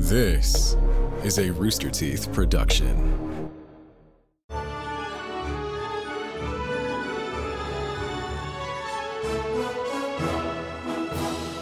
This is a Rooster Teeth production.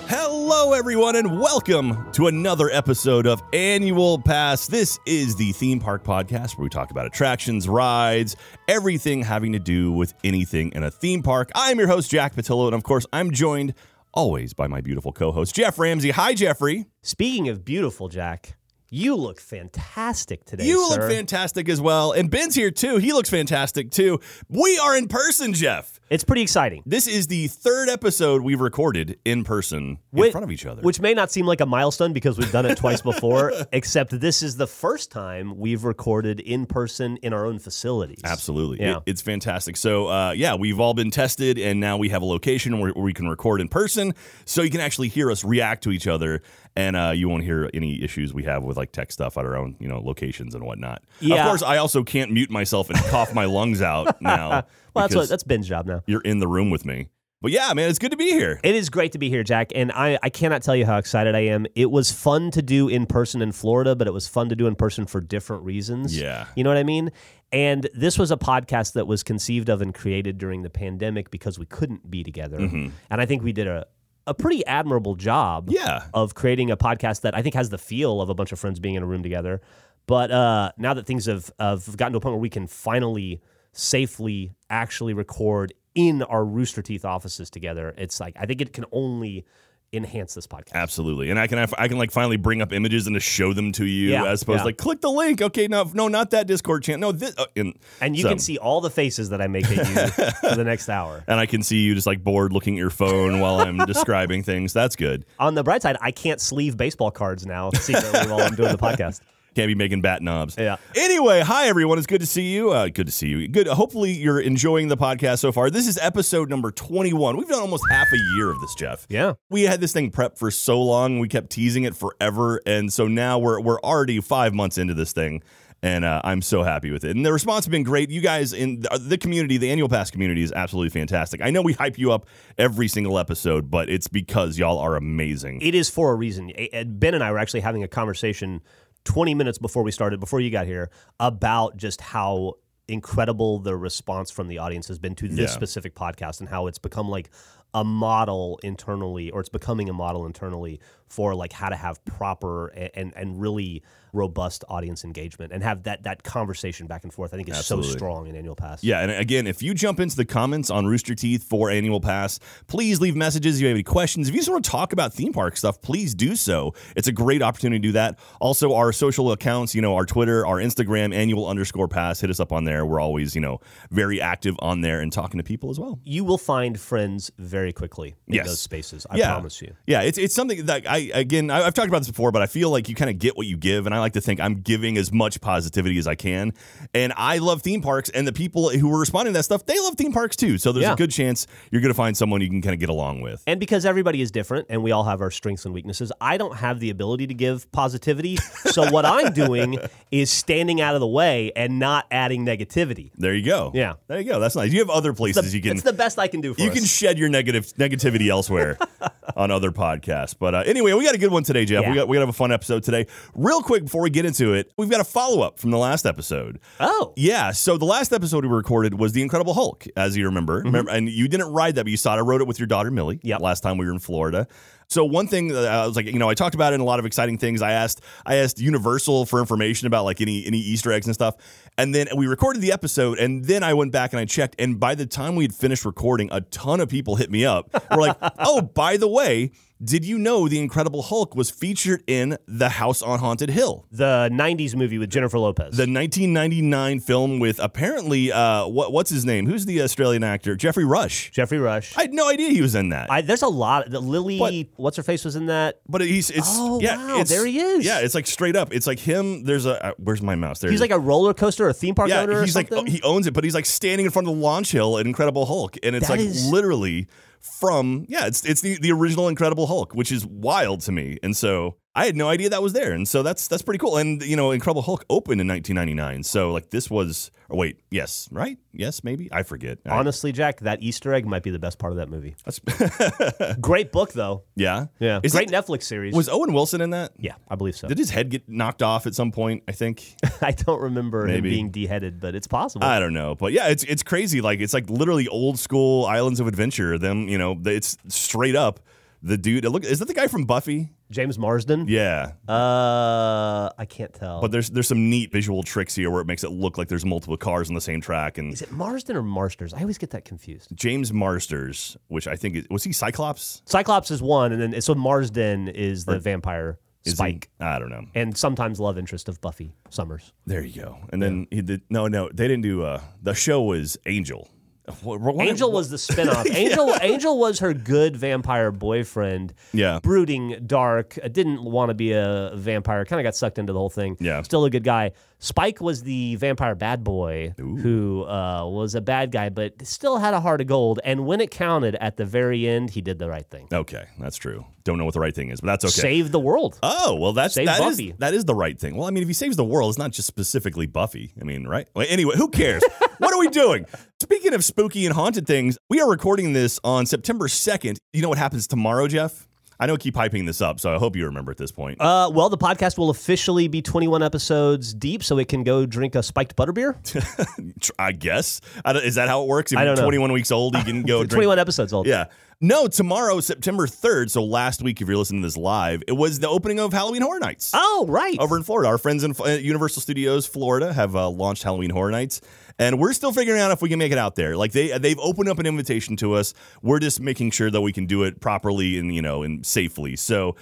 Hello, everyone, and welcome to another episode of Annual Pass. This is the theme park podcast where we talk about attractions, rides, everything having to do with anything in a theme park. I'm your host, Jack Pattillo, and of course, I'm joined always by my beautiful co host, Geoff Ramsey. Hi, Jeffrey. Speaking of beautiful, Jack, you look fantastic today. You sir. look fantastic as well. And Ben's here too. He looks fantastic too. We are in person, Jeff. It's pretty exciting. This is the third episode we've recorded in person in front of each other. Which may not seem like a milestone because we've done it twice before, except this is the first time we've recorded in person in our own facilities. Absolutely. Yeah. It- it's fantastic. So, uh, yeah, we've all been tested, and now we have a location where, where we can record in person. So you can actually hear us react to each other, and uh, you won't hear any issues we have with like tech stuff at our own, you know, locations and whatnot. Yeah. Of course, I also can't mute myself and cough my lungs out now. Well, that's what that's Ben's job now. you're in the room with me. But yeah, man, it's good to be here. It is great to be here, Jack, and I, I cannot tell you how excited I am. It was fun to do in person in Florida, but it was fun to do in person for different reasons. Yeah. You know what I mean? And this was a podcast that was conceived of and created during the pandemic because we couldn't be together. And I think we did a, a pretty admirable job Yeah. of creating a podcast that I think has the feel of a bunch of friends being in a room together. But uh, now that things have, have gotten to a point where we can finally safely actually record in our Rooster Teeth offices together, it's like I think it can only enhance this podcast. Absolutely, and I can I can like finally bring up images and to show them to you Yeah, as opposed yeah. like click the link. Okay, no, no, not that Discord channel. No, this, uh, and, And you so- can see all the faces that I make at you for the next hour. and I can see you just like bored looking at your phone while I'm describing things. That's good. On the bright side, I can't sleeve baseball cards now secretly while I'm doing the podcast. Can't be making bat knobs. Yeah. Anyway, hi everyone. It's good to see you. Uh, good to see you. Good. Hopefully you're enjoying the podcast so far. This is episode number 21. We've done almost half a year of this, Jeff. Yeah. We had this thing prepped for so long. We kept teasing it forever, and so now we're we're already five months into this thing. And uh, I'm so happy with it. And the response has been great. You guys in the, the community, the annual pass community, is absolutely fantastic. I know we hype you up every single episode, but it's because y'all are amazing. It is for a reason. Ben and I were actually having a conversation 20 minutes before we started, before you got here, about just how incredible the response from the audience has been to this Yeah. specific podcast and how it's become like a model internally or it's becoming a model internally for like how to have proper and and really robust audience engagement and have that that conversation back and forth i think is Absolutely. so strong in annual pass Yeah, and again, if you jump into the comments on Rooster Teeth for Annual Pass, please leave messages if you have any questions. If you just want to talk about theme park stuff, please do so. It's a great opportunity to do that. Also, our social accounts, you know, our Twitter, our Instagram, annual underscore pass, hit us up on there. We're always, you know, very active on there and talking to people as well. you will find friends very quickly in Yes. those spaces i yeah. promise you Yeah, it's it's something that I again I, I've talked about this before, but I feel like you kind of get what you give, and I like to think I'm giving as much positivity as I can. And I love theme parks, and the people who are responding to that stuff, they love theme parks too. So there's Yeah. a good chance you're going to find someone you can kind of get along with. And because everybody is different and we all have our strengths and weaknesses, I don't have the ability to give positivity. so what I'm doing is standing out of the way and not adding negativity. There you go. Yeah. there you go. That's nice. You have other places The- you can it's the best I can do for you us. can shed your negative negativity elsewhere on other podcasts. But uh, anyway, we got a good one today, Jeff. We got we got to have a fun episode today. Real quick before we get into it, we've got a follow up from the last episode. oh, Yeah, so the last episode we recorded was the Incredible Hulk, as you remember. Mm-hmm. remember and you didn't ride that, but you saw it. I rode it with your daughter Millie. Yep. Last time we were in Florida. So one thing that I was like, you know, I talked about it in a lot of exciting things. I asked, I asked Universal for information about like any any Easter eggs and stuff, and then we recorded the episode, and then I went back and I checked, and by the time we had finished recording, a ton of people hit me up. We're like, oh, by the way, did you know the Incredible Hulk was featured in The House on Haunted Hill? the '90s movie with Jennifer Lopez. The 1999 film with apparently uh, what what's his name? Who's the Australian actor? Geoffrey Rush. Geoffrey Rush. I had no idea he was in that. I, there's a lot. The Lily, What? what's her face was in that. but he's it's Oh, yeah, wow, it's- there he is. Yeah, it's like straight up. It's like him. There's a uh, where's my mouse? There. He's like a roller coaster or a theme park yeah. owner. or He's like something? he owns it, but he's like standing in front of the launch hill at Incredible Hulk, and it's That like is- literally from yeah, it's it's the the original Incredible Hulk, which is wild to me. And so I had no idea that was there, and so that's that's pretty cool. And you know, Incredible Hulk opened in 1999, so like this was. Or wait, yes, right? Yes, maybe I forget. I- Honestly, Jack, that Easter egg might be the best part of that movie. that's- Great book, though. yeah, Yeah, Is great it- Netflix series. Was Owen Wilson in that? yeah, I believe so. Did his head get knocked off at some point? I think. I don't remember him being deheaded, but it's possible. I don't know, but yeah, it's it's crazy. Like it's like literally old school Islands of Adventure. Them, you know, it's straight up the dude. Look, is that the guy from Buffy? James Marsden. Yeah, Uh, I can't tell. but there's there's some neat visual tricks here where it makes it look like there's multiple cars on the same track. And is it Marsden or Marsters? I always get that confused. James Marsters, which I think is, was he Cyclops? Cyclops is one, and then so Marsden is the vampire Is he- Spike, I don't know. and sometimes love interest of Buffy Summers. There you go. And then he did. No, no, they didn't do. Uh, the show was Angel. What- what- Angel was the spinoff. Angel Angel was her good vampire boyfriend. Yeah. Brooding, dark, didn't want to be a vampire, kind of got sucked into the whole thing. Yeah. Still a good guy. Spike was the vampire bad boy who uh, was a bad guy, but still had a heart of gold. And when it counted at the very end, he did the right thing. Okay, that's true. Don't know what the right thing is, but that's okay. Save the world. Oh well, that's Save that is- Buffy. that is the right thing. Well, I mean, if he saves the world, it's not just specifically Buffy. I mean, right? Well, anyway, who cares? what are we doing? Speaking of spooky and haunted things, we are recording this on September second. You know what happens tomorrow, Jeff? I know I keep hyping this up, so I hope you remember at this point. Uh, well, the podcast will officially be 21 episodes deep, so it can go drink a spiked butterbeer. I guess I don't- is that how it works? If I you're don't know. 21 weeks old, you can go drink 21 episodes old. Yeah. No, tomorrow, September 3rd. So last week, if you're listening to this live, it was the opening of Halloween Horror Nights. Oh, right. over in Florida. Our friends in uh, Universal Studios Florida have uh, launched Halloween Horror Nights, and we're still figuring out if we can make it out there. Like they they've opened up an invitation to us. We're just making sure that we can do it properly and you know and safely. So.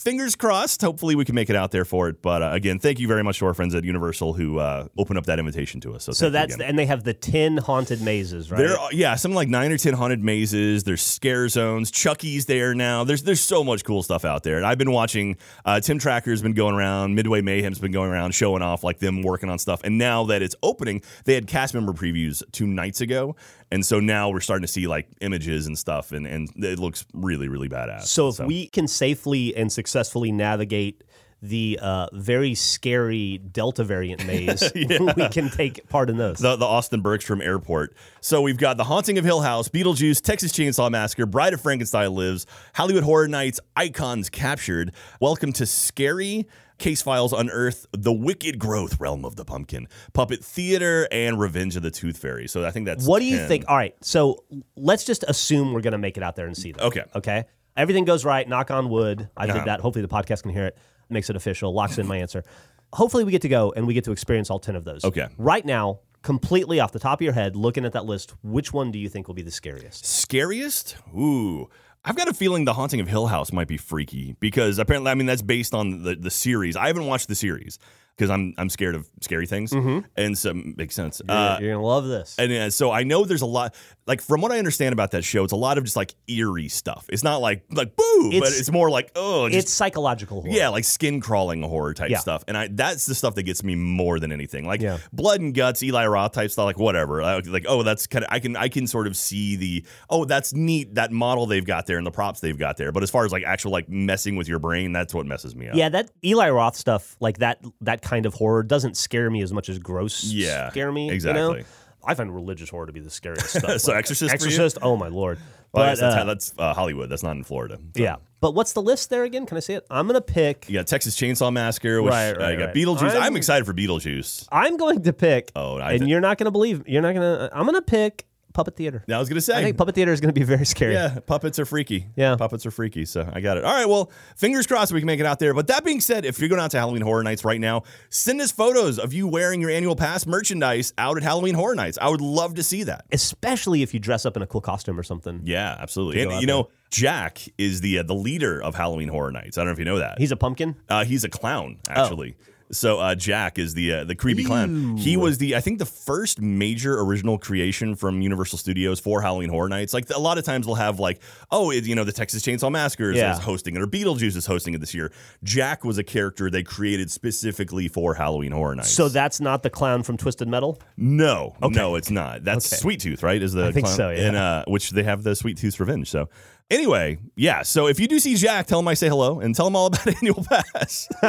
Fingers crossed. Hopefully, we can make it out there for it. But uh, again, thank you very much to our friends at Universal who uh, opened up that invitation to us. So, So that's again. and they have the 10 haunted mazes, right? There, are, yeah, something like nine or ten haunted mazes. There's scare zones. Chucky's there now. There's there's so much cool stuff out there. And I've been watching. Uh, Tim Tracker's been going around. Midway Mayhem's been going around showing off like them working on stuff. And now that it's opening, they had cast member previews two nights ago, and so now we're starting to see like images and stuff, and and it looks really really badass. so if we can safely and successfully navigate the uh, very scary Delta variant maze, we can take part in those. the, the Austin Bergstrom Airport. So we've got The Haunting of Hill House, Beetlejuice, Texas Chainsaw Massacre, Bride of Frankenstein Lives, Hollywood Horror Nights, Icons Captured. Welcome to Scary. Case Files unearth The Wicked Growth Realm of the Pumpkin, Puppet Theater, and Revenge of the Tooth Fairy. So I think that's what do you 10. think? All right, so let's just assume we're going to make it out there and see them. Okay. Okay. Everything goes right. Knock on wood. I did that. Hopefully, the podcast can hear it. Makes it official. Locks in my answer. Hopefully, we get to go and we get to experience all 10 of those. Okay. Right now, completely off the top of your head, looking at that list, which one do you think will be the scariest? Scariest? Ooh. I've got a feeling The Haunting of Hill House might be freaky because apparently, I mean, that's based on the, the series. I haven't watched the series because I'm I'm scared of scary things, and so makes sense. You're, Uh, you're going to love this. and uh, so I know there's a lot, like from what I understand about that show, it's a lot of just like eerie stuff. It's not like like boo, but It's- it's more like oh, just it's psychological horror. yeah, like skin crawling horror type Yeah. stuff. And I that's the stuff that gets me more than anything. Like Yeah. blood and guts, Eli Roth type stuff, like whatever. Like, like, oh, that's kind of I can I can sort of see the oh, that's neat that model they've got there and the props they've got there. But as far as like actual like messing with your brain, that's what messes me up. Yeah, that Eli Roth stuff, like that that kind of horror, doesn't scare me as much as gross Yeah, scare me. You exactly. know? I find religious horror to be the scariest stuff. So Like, Exorcist you? Exorcist. Oh my lord! Well, But that's, uh, that's uh, Hollywood. That's not in Florida. So. yeah. But what's the list there again? Can I see it? I'm gonna pick. You got Texas Chainsaw Massacre, which Right, uh, right, you got right. Beetlejuice. I'm, I'm- excited for Beetlejuice. I'm going to pick. Oh, and you're not gonna believe. You're not gonna. I'm gonna pick Puppet Theater. I was gonna I say, think Puppet Theater is gonna be very scary. yeah, puppets are freaky. Yeah. puppets are freaky. So I got it. All right, well, fingers crossed we can make it out there. But that being said, if you're going out to Halloween Horror Nights right now, send us photos of you wearing your annual pass merchandise out at Halloween Horror Nights. I would love to see that. Especially if you dress up in a cool costume or something. Yeah, absolutely. And you know, Jack is the uh, the leader of Halloween Horror Nights. I don't know if you know that. He's a pumpkin. Uh, he's a clown, actually. So uh, Jack is the uh, the creepy clown. He was the I think the first major original creation from Universal Studios for Halloween Horror Nights. Like a lot of times we'll have like oh it, you know the Texas Chainsaw Massacre is Yeah. is hosting it or Beetlejuice is hosting it this year. Jack was a character they created specifically for Halloween Horror Nights. So that's not the clown from Twisted Metal. no, no, it's not. That's Okay. Sweet Tooth, right? Is the I think clown? so, yeah. And uh, which they have the Sweet Tooth's Revenge. So. Anyway, yeah. So if you do see Jack, tell him I say hello and tell him all about Annual Pass,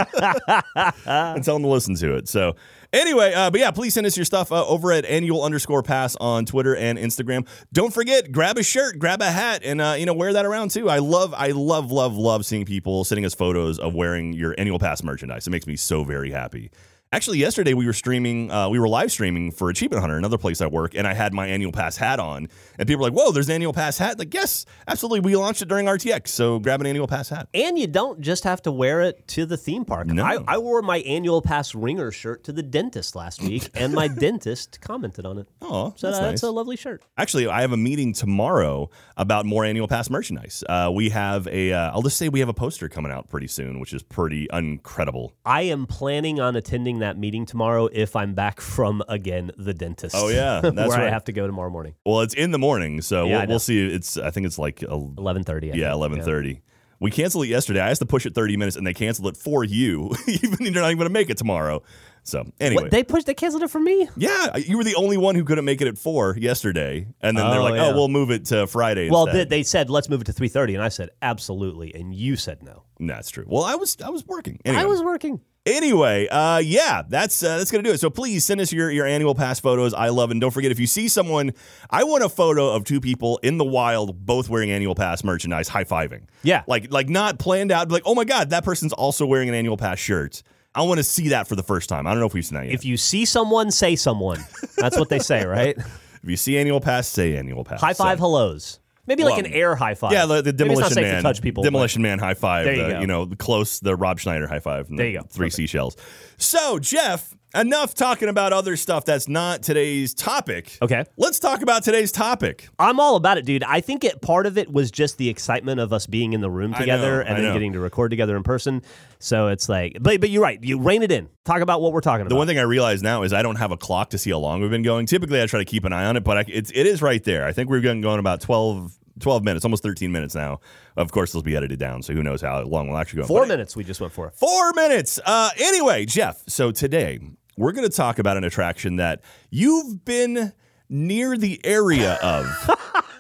and tell him to listen to it. So anyway, uh, but yeah, please send us your stuff uh, over at annual underscore pass on Twitter and Instagram. Don't forget, grab a shirt, grab a hat, and uh, you know wear that around too. I love, I love, love, love seeing people sending us photos of wearing your Annual Pass merchandise. It makes me so very happy. Actually, yesterday we were streaming, uh, we were live streaming for Achievement Hunter, another place I work, and I had my annual pass hat on. And people were like, whoa, there's an annual pass hat? Like, yes, absolutely. We launched it during RTX, so grab an annual pass hat. And you don't just have to wear it to the theme park. No. I, I wore my annual pass ringer shirt to the dentist last week, and my dentist commented on it. Oh, So that's uh, nice. that's a lovely shirt. Actually, I have a meeting tomorrow about more annual pass merchandise. Uh, we have a, uh, I'll just say we have a poster coming out pretty soon, which is pretty incredible. I am planning on attending that meeting tomorrow if I'm back from again the dentist. Oh, yeah, that's where I have to go tomorrow morning, Well, it's in the morning, so Yeah, we'll, we'll see. It's, I think it's like, eleven thirty. yeah, eleven thirty. We canceled it yesterday. I asked to push it thirty minutes, and they canceled it for you, even though you're not even going to make it tomorrow. So anyway, What, they pushed, they canceled it for me. yeah, you were the only one who couldn't make it at four yesterday, and then they're Oh, like, oh, yeah. "Oh, we'll move it to Friday." Well, they, they said let's move it to three thirty, and I said absolutely, and you said no. that's true. Well, I was I was working. Anyway. I was working. Anyway, uh, yeah, that's uh, that's gonna do it. So please send us your your annual pass photos. I love, and don't forget if you see someone, I want a photo of two people in the wild, both wearing annual pass merchandise, high fiving. Yeah. like like not planned out. Like, oh my god, that person's also wearing an annual pass shirt. I want to see that for the first time. I don't know if we've seen that yet. If you see someone, say someone. That's what they say, right? If you see annual pass, say annual pass. High five, So- hellos. Maybe like Well, an air high five. Yeah, the, the Maybe it's demolition not safe man. to touch people. but- demolition man high five. There you the, go. you know, the close the Rob Schneider high five. and There the you go. Three Perfect. seashells. So Jeff, enough talking about other stuff that's not today's topic. Okay. Let's talk about today's topic. I'm all about it, dude. I think it part of it was just the excitement of us being in the room together know, and I then know. getting to record together in person. So it's like, but but you're right. You rein it in. Talk about what we're talking about. The one thing I realize now is I don't have a clock to see how long we've been going. Typically, I try to keep an eye on it, but I, it's it is right there. I think we've been going about 12, 12 minutes, almost 13 minutes now. Of course, they'll be edited down, so who knows how long we'll actually go. Four But- minutes we just went for. Four minutes. Uh, anyway, Jeff. So today we're going to talk about an attraction that you've been near the area of,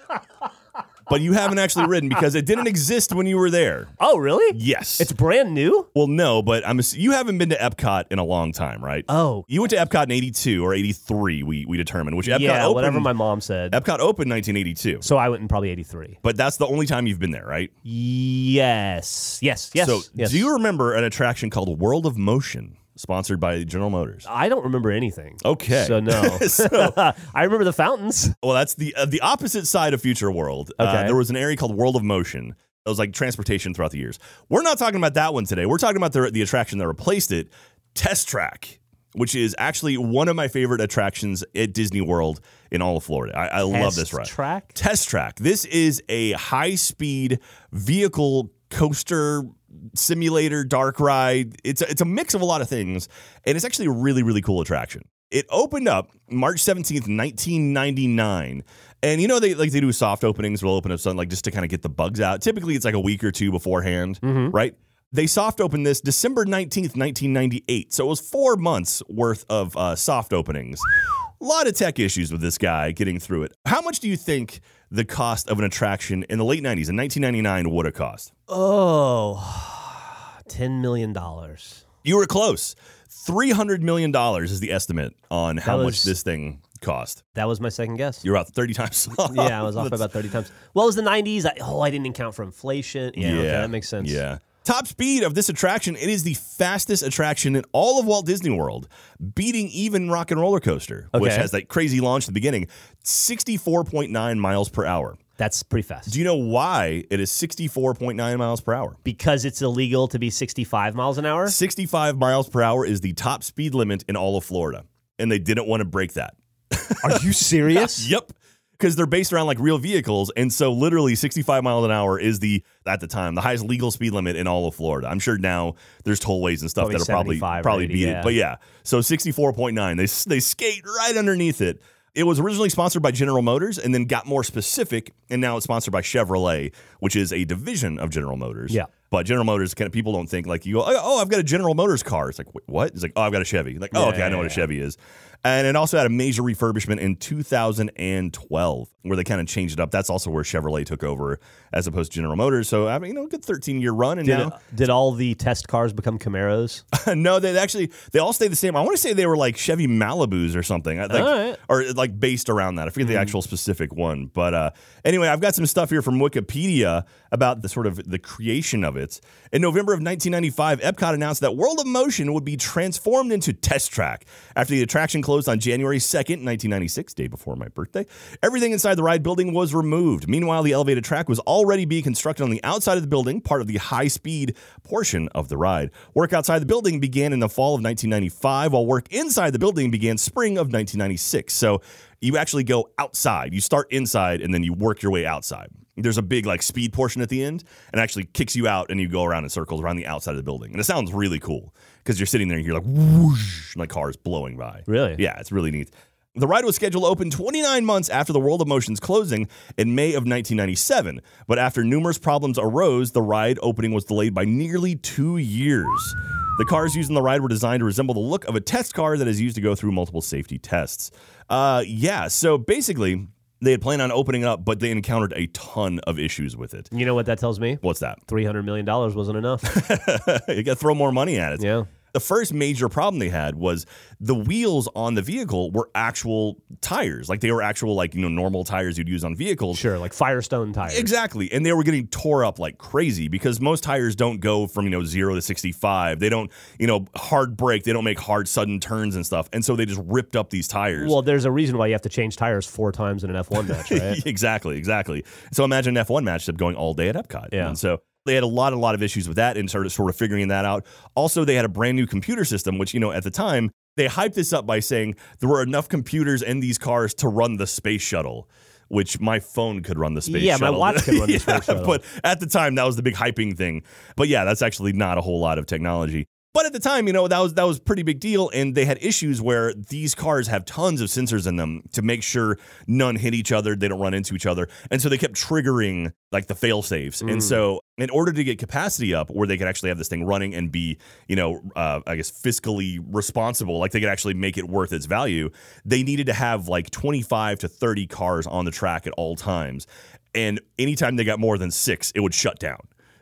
but you haven't actually ridden because it didn't exist when you were there. Oh, really? Yes. It's brand new. well, no, but I'm. ass- You haven't been to Epcot in a long time, right? Oh, You went to Epcot in '82 or '83. We we determined which Epcot yeah. opened. Whatever my mom said. Epcot opened 1982. so I went in probably 83. But that's the only time you've been there, right? Yes. Yes. Yes. So, yes. do you remember an attraction called World of Motion, sponsored by General Motors? I don't remember anything. Okay. So no. So- I remember the fountains. Well, that's the uh, the opposite side of Future World. Uh, Okay. there was an area called World of Motion. That was like transportation throughout the years. We're not talking about that one today. We're talking about the, the attraction that replaced it, Test Track, which is actually one of my favorite attractions at Disney World in all of Florida. I, I love this Test ride. Track. Test Track. This is a high speed vehicle coaster simulator dark ride. It's a, it's a mix of a lot of things, and it's actually a really really cool attraction. It opened up March 17th, 1999. And you know they like they do soft openings, will open up something like just to kind of get the bugs out. Typically it's like a week or two beforehand, right? They soft opened this December 19th, 1998. So it was 4 months worth of uh, soft openings. A lot of tech issues with this guy getting through it. How much do you think the cost of an attraction in the late 90s in 1999 would have cost? Oh, $10 million. You were close. $300 million is the estimate on how much this thing cost. That was my second guess. You're about 30 times off. yeah, I was off by about 30 times. Well, it was the 90s. I, oh, I didn't account for inflation. Yeah, okay, that makes sense. Yeah. Top speed of this attraction, it is the fastest attraction in all of Walt Disney World, beating even Rock and Roller Coaster, which has that crazy launch at the beginning, 64.9 miles per hour. That's pretty fast. Do you know why it is 64.9 miles per hour? because it's illegal to be 65 miles an hour? 65 miles per hour is the top speed limit in all of Florida, and they didn't want to break that. Are you serious? Yep. Because they're based around like real vehicles. And so literally 65 miles an hour is the, at the time, the highest legal speed limit in all of Florida. I'm sure now there's tollways and stuff Probably that'll probably probably 80, beat yeah. it. But yeah, so 64.9. They, they skate right underneath it. It was originally sponsored by General Motors and then got more specific. And now it's sponsored by Chevrolet, which is a division of General Motors. Yeah. But General Motors, kind of people don't think like you go, oh, I've got a General Motors car. It's like, what? It's like, oh, I've got a Chevy. Like, oh, Yeah, okay, I know yeah, what a. Chevy is. And it also had a major refurbishment in 2012 where they kind of changed it up. That's also where Chevrolet took over as opposed to General Motors. So, I mean, you know, a good 13 year run. And Did, now, did all the test cars become Camaros? no, they actually, they all stay the same. I want to say they were like Chevy Malibus or something. Like, All right. Or like based around that. I forget the actual specific one. But uh, anyway, I've got some stuff here from Wikipedia about the sort of the creation of it. In November of 1995, Epcot announced that World of Motion would be transformed into Test Track after the attraction closed on January 2nd, 1996, day before my birthday. Everything inside the ride building was removed. Meanwhile, the elevated track was already being constructed on the outside of the building, part of the high speed portion of the ride. Work outside the building began in the fall of 1995, while work inside the building began spring of 1996. So you actually go outside. You start inside and then you work your way outside. There's a big like speed portion at the end and actually kicks you out and you go around in circles around the outside of the building. And it sounds really cool because you're sitting there and you're like whoosh, like cars blowing by. Really? Yeah, it's really neat. The ride was scheduled to open 29 months after the World of Motion's closing in May of 1997, but after numerous problems arose, the ride opening was delayed by nearly two years. The cars used in the ride were designed to resemble the look of a test car that is used to go through multiple safety tests. Uh, yeah, so basically, they had planned on opening up, but they encountered a ton of issues with it. You know what that tells me? What's that? $300 million wasn't enough. you got to throw more money at it. yeah. The first major problem they had was the wheels on the vehicle were actual tires. Like they were actual, like, you know, normal tires you'd use on vehicles. Sure, like Firestone tires. Exactly. And they were getting tore up like crazy because most tires don't go from, you know, zero to 65. They don't, you know, hard brake. They don't make hard sudden turns and stuff. And so they just ripped up these tires. Well, there's a reason why you have to change tires four times in an F1 match, right? exactly, exactly. So imagine an F1 match up going all day at Epcot. Yeah. And so they had a lot, a lot of issues with that and started sort of figuring that out. Also, they had a brand new computer system, which, you know, at the time, they hyped this up by saying there were enough computers in these cars to run the space shuttle. Which my phone could run the space shuttle. Yeah, my watch could run the space shuttle. But at the time, that was the big hyping thing. But yeah, that's actually not a whole lot of technology. But at the time, you know, that was that was a pretty big deal, and they had issues where these cars have tons of sensors in them to make sure none hit each other, they don't run into each other, and so they kept triggering like the fail safes. And so, in order to get capacity up, where they could actually have this thing running and be, you know, uh, I guess fiscally responsible, like they could actually make it worth its value, they needed to have like twenty five to thirty cars on the track at all times, and anytime they got more than six, it would shut down.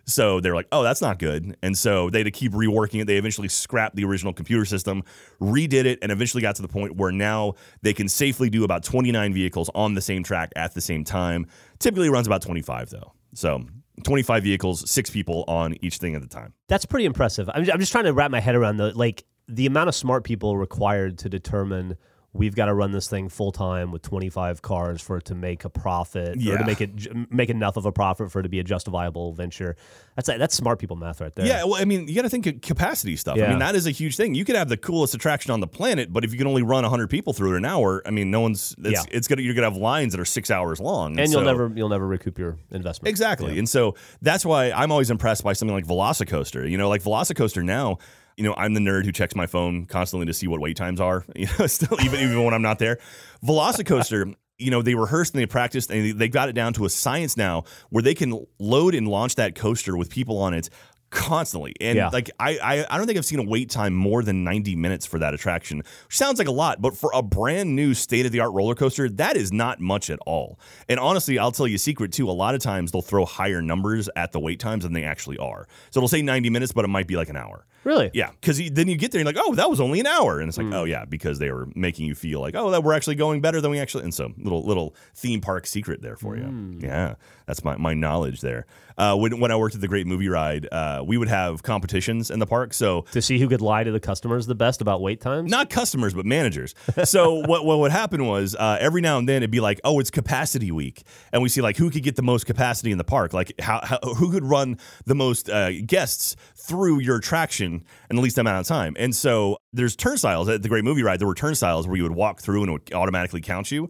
So they're like, oh, that's not good. And so they had to keep reworking it. They eventually scrapped the original computer system, redid it, and eventually got to the point where now they can safely do about 29 vehicles on the same track at the same time. Typically runs about 25, though. So 25 vehicles, six people on each thing at the time. That's pretty impressive. I'm, I'm just trying to wrap my head around the like the amount of smart people required to determine we've got to run this thing full time with 25 cars for it to make a profit or to make it make enough of a profit for it to be a justifiable venture. That's that's smart people math right there. Yeah, well, I mean, you got to think of capacity stuff. I mean, that is a huge thing. You could have the coolest attraction on the planet, but if you can only run 100 people through it an hour, I mean, no one's. It's, Yeah. it's gonna you're gonna have lines that are six hours long, and you'll so- never you'll never recoup your investment. Exactly. And so that's why I'm always impressed by something like Velocicoaster. You know, like Velocicoaster now, you know, I'm the nerd who checks my phone constantly to see what wait times are, you know, still even even when I'm not there. Velocicoaster You know, they rehearsed and they practiced and they got it down to a science now where they can load and launch that coaster with people on it constantly. And Yeah. like I, I I don't think I've seen a wait time more than 90 minutes for that attraction. Which sounds like a lot, but for a brand new state of the art roller coaster, that is not much at all. And honestly, I'll tell you a secret too. A lot of times they'll throw higher numbers at the wait times than they actually are. So it'll say 90 minutes, but it might be like an hour. Really? Yeah, because then you get there and you're like, oh, that was only an hour, and it's like, oh yeah, because they were making you feel like, oh, that we're actually going better than we actually. And so little little theme park secret there for you. Yeah, that's my my knowledge there. Uh, when when I worked at the Great Movie Ride, uh, we would have competitions in the park. So To see who could lie to the customers the best about wait times? not customers, but managers. So what what would happen was uh, every now and then it'd be like, oh, it's capacity week, and we see like who could get the most capacity in the park, like how, how who could run the most uh, guests through your attraction in the least amount of time. And so there's turnstiles at the Great Movie Ride. There were turnstiles where you would walk through and it would automatically count you.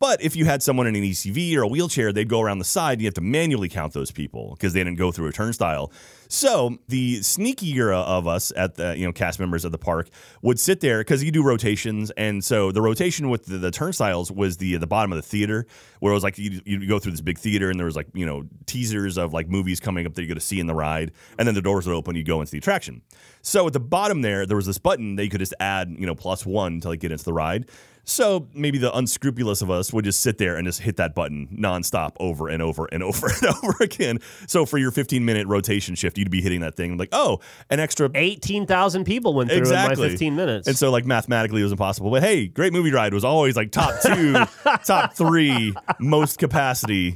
But if you had someone in an ECV or a wheelchair, they'd go around the side. And you have to manually count those people because they didn't go through a turnstile. So the sneakier of us at the you know cast members of the park would sit there because you do rotations, and so the rotation with the, the turnstiles was the the bottom of the theater where it was like you you go through this big theater and there was like you know teasers of like movies coming up that you're going to see in the ride, and then the doors would open, you go into the attraction. So at the bottom there, there was this button that you could just add you know plus one to like get into the ride. So maybe the unscrupulous of us would just sit there and just hit that button nonstop over and over and over and over again. So for your 15 minute rotation shift, you'd be hitting that thing like, oh, an extra 18,000 people went through Exactly. in my 15 minutes. And so, like, mathematically, it was impossible. But hey, Great Movie Ride was always like top two, top three most capacity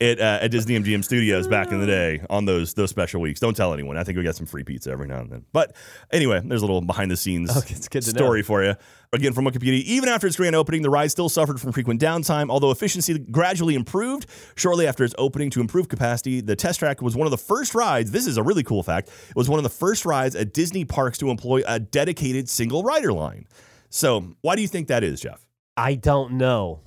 at, uh, at Disney MGM Studios back in the day on those those special weeks. Don't tell anyone. I think we got some free pizza every now and then. But anyway, there's a little behind the scenes Okay, it's good to story for you. Again, from Wikipedia, even after its grand opening, the ride still suffered from frequent downtime, although efficiency gradually improved. Shortly after its opening to improve capacity, the test track was one of the first rides. This is a really cool fact. It was one of the first rides at Disney parks to employ a dedicated single rider line. So, why do you think that is, Jeff? I don't know.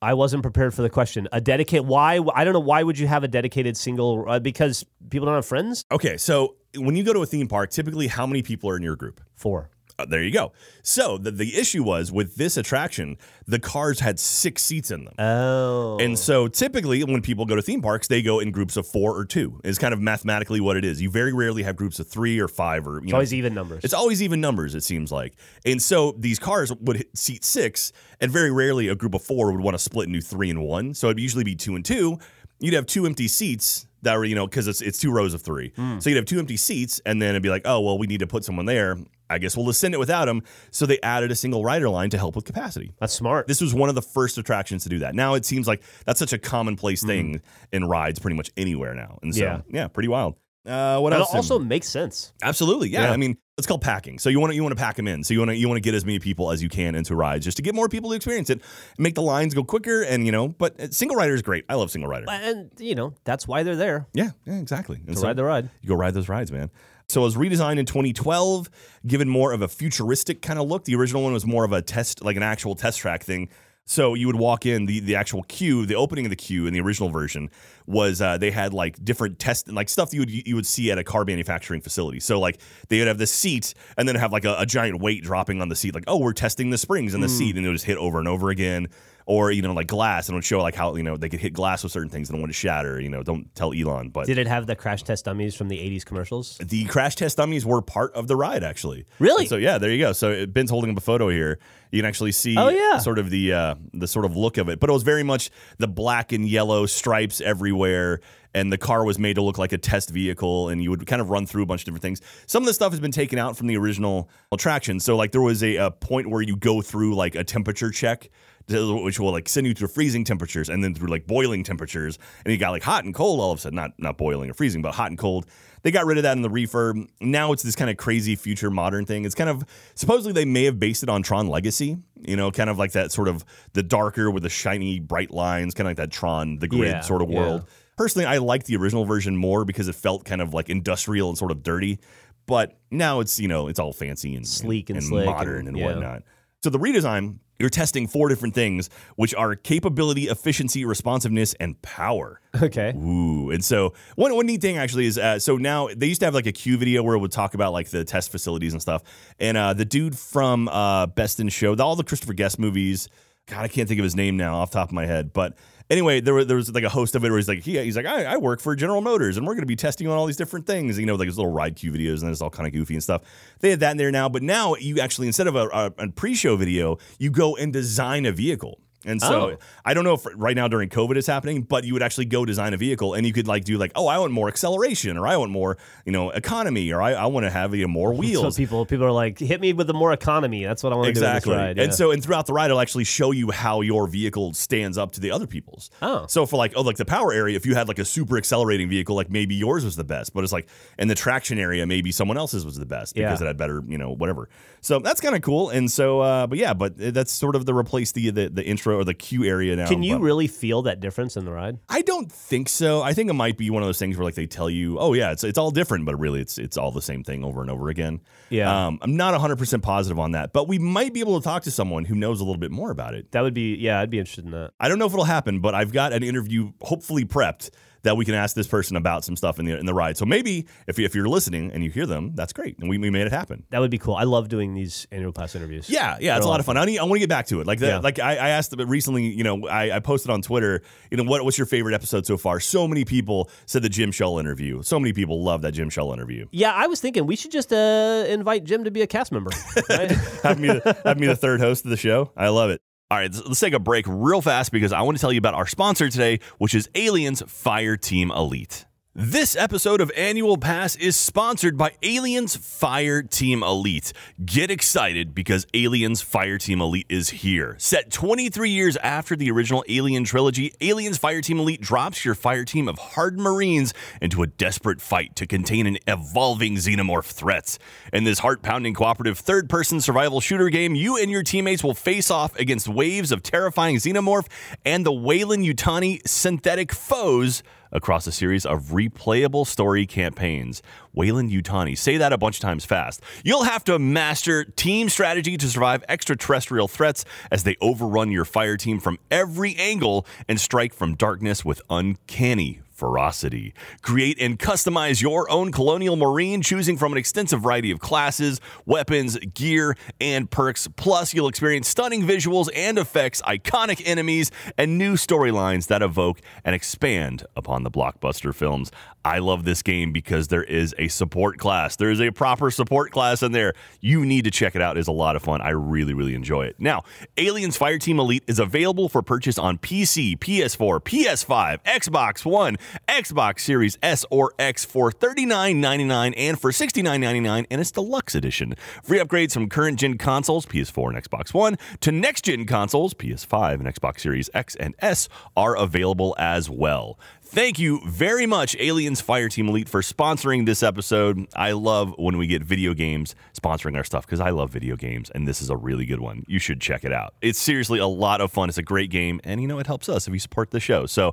I wasn't prepared for the question. A dedicate why I don't know why would you have a dedicated single uh, because people don't have friends? Okay, so when you go to a theme park, typically how many people are in your group? 4. Uh, there you go. So the, the issue was with this attraction, the cars had six seats in them. Oh. And so typically when people go to theme parks, they go in groups of four or two. It's kind of mathematically what it is. You very rarely have groups of three or five or you it's know, always even numbers. it's always even numbers, it seems like. And so these cars would hit seat six, and very rarely a group of four would want to split into three and one. So it'd usually be two and two. You'd have two empty seats that were, you know, because it's, it's two rows of three. So you'd have two empty seats, and then it'd be like, oh, well, we need to put someone there. I guess we'll just send it without them. So they added a single rider line to help with capacity. That's smart. This was one of the first attractions to do that. Now it seems like that's such a commonplace thing in rides pretty much anywhere now. And so, yeah, Yeah. pretty wild. Uh, what That else? Also makes sense. Absolutely, yeah. Yeah. I mean, it's called packing. So you want to you want to pack them in. So you want to you want to get as many people as you can into rides, just to get more people to experience it, make the lines go quicker, and you know. But uh, single rider is great. I love single rider. And you know, that's why they're there. Yeah, yeah, exactly. And To so ride the ride. You go ride those rides, man. So it was redesigned in 2012, given more of a futuristic kind of look. The original one was more of a test, like an actual test track thing. So you would walk in the the actual queue, the opening of the queue in the original version was uh, they had like different test like stuff that you would you would see at a car manufacturing facility. So like they would have the seat and then have like a, a giant weight dropping on the seat, like oh we're testing the springs in the seat, and it would just hit over and over again. Or you know like glass, and it would show like how you know they could hit glass with certain things and want to shatter. You know, don't tell Elon, but Did it have the crash test dummies from the 80s commercials? the crash test dummies were part of the ride actually Really? so yeah there you go so ben's holding up a photo here you can actually see Oh, yeah. sort of the uh, the sort of look of it but it was very much the black and yellow stripes everywhere and the car was made to look like a test vehicle and you would kind of run through a bunch of different things some of the stuff has been taken out from the original attraction so like there was a, a point where you go through like a temperature check which will like send you through freezing temperatures and then through like boiling temperatures. And you got like hot and cold all of a sudden. Not not boiling or freezing but hot and cold. They got rid of that in the refurb. Now it's this kind of crazy future modern thing. It's kind of supposedly they may have based it on tron legacy you know kind of like that sort of the darker with the shiny bright lines kind of like that tron the grid Yeah, sort of yeah. world. Personally i like the original version more because it felt kind of like industrial and sort of dirty. But now it's you know it's all fancy and Sleek and slick modern and- and yeah. whatnot. So the redesign, you're testing four different things, which are capability, efficiency, responsiveness, and power. Okay. Ooh, and so one one neat thing actually is uh, so now they used to have like a Q video where it would talk about like the test facilities and stuff, and uh, the dude from uh, Best in Show, all the Christopher Guest movies. God, I can't think of his name now off the top of my head, but anyway, there, was there was like a host of it where he's like, he, he's like, I, I work for General Motors, and we're going to be testing on all these different things, you know, like his little ride Q videos, and it's all kind of goofy and stuff. They had that in there now, but now you actually instead of a, a, a pre-show video, you go and design a vehicle. And so Oh. I don't know if right now during COVID is happening, but you would actually go design a vehicle and you could like do like, oh, I want more acceleration or I want more, you know, economy or I, I want to have you know, more So wheels. people people are like, hit me with the more economy. That's what I want to Exactly. do. in this ride. And so and throughout the ride it'll actually show you how your vehicle stands up to the other people's. Oh. So for like oh like the power area, if you had like a super accelerating vehicle, like maybe yours was the best. But it's like in the traction area, maybe someone else's was the best because Yeah. it had better, you know, whatever. So that's kind of cool. And so uh but yeah, but that's sort of the replace the the, the intro or the queue area now. Can you but- really feel that difference in the ride? I don't think so. I think it might be one of those things where like they tell you, "Oh yeah, it's it's all different," but really it's it's all the same thing over and over again. Yeah. Um, I'm not 100 percent positive on that, but we might be able to talk to someone who knows a little bit more about it. That would be yeah, I'd be interested in that. I don't know if it'll happen, but I've got an interview hopefully prepped that we can ask this person about some stuff in the in the ride. So maybe if you, if you're listening and you hear them, that's great, and we, we made it happen. That would be cool. I love doing these annual pass interviews. Yeah, yeah, it's a lot of fun. I, need, I want to get back to it. Like, the, Yeah. like I, I asked them recently. You know, I, I posted on Twitter. You know, what what's your favorite episode so far? So many people said the Jim Shull interview. So many people love that Jim Shull interview. Yeah, I was thinking we should just uh, invite Jim to be a cast member. right? have me the, have me the third host of the show. I love it. All right, let's- take a break real fast because I want to tell you about our sponsor today, which is Aliens Fireteam Elite. This episode of Annual Pass is sponsored by Aliens Fireteam Elite. Get excited because Aliens Fireteam Elite is here. Set 23 years after the original Alien trilogy, Aliens Fireteam Elite drops your fire team of hardened Marines into a desperate fight to contain an evolving xenomorph threats. In this heart pounding cooperative third person survival shooter game, you and your teammates will face off against waves of terrifying xenomorph and the Weyland Yutani synthetic foes across a series of replayable story campaigns. Weyland Yutani. Say that a bunch of times fast. You'll have to master team strategy to survive extraterrestrial threats as they overrun your fire team from every angle and strike from darkness with uncanny ferocity. Create and customize your own Colonial Marine, choosing from an extensive variety of classes, weapons, gear, and perks. Plus, you'll experience stunning visuals and effects, iconic enemies, and new storylines that evoke and expand upon the blockbuster films. I love this game because there is a support class. There is a proper support class in there. You need to check it out. It's a lot of fun. I really, really enjoy it. Now, Aliens Fireteam Elite is available for purchase on PC, PS4, PS5, Xbox One, Xbox Series S or X for $39.99 and for $69.99 in its deluxe edition. Free upgrades from current gen consoles, PS4 and Xbox One, to next gen consoles, PS5 and Xbox Series X and S, are available as well. Thank you very much, Aliens Fireteam Elite, for sponsoring this episode. I love when we get video games sponsoring our stuff because I love video games, and this is a really good one. You should check it out. It's seriously a lot of fun. It's a great game, and you know, it helps us if you support the show. So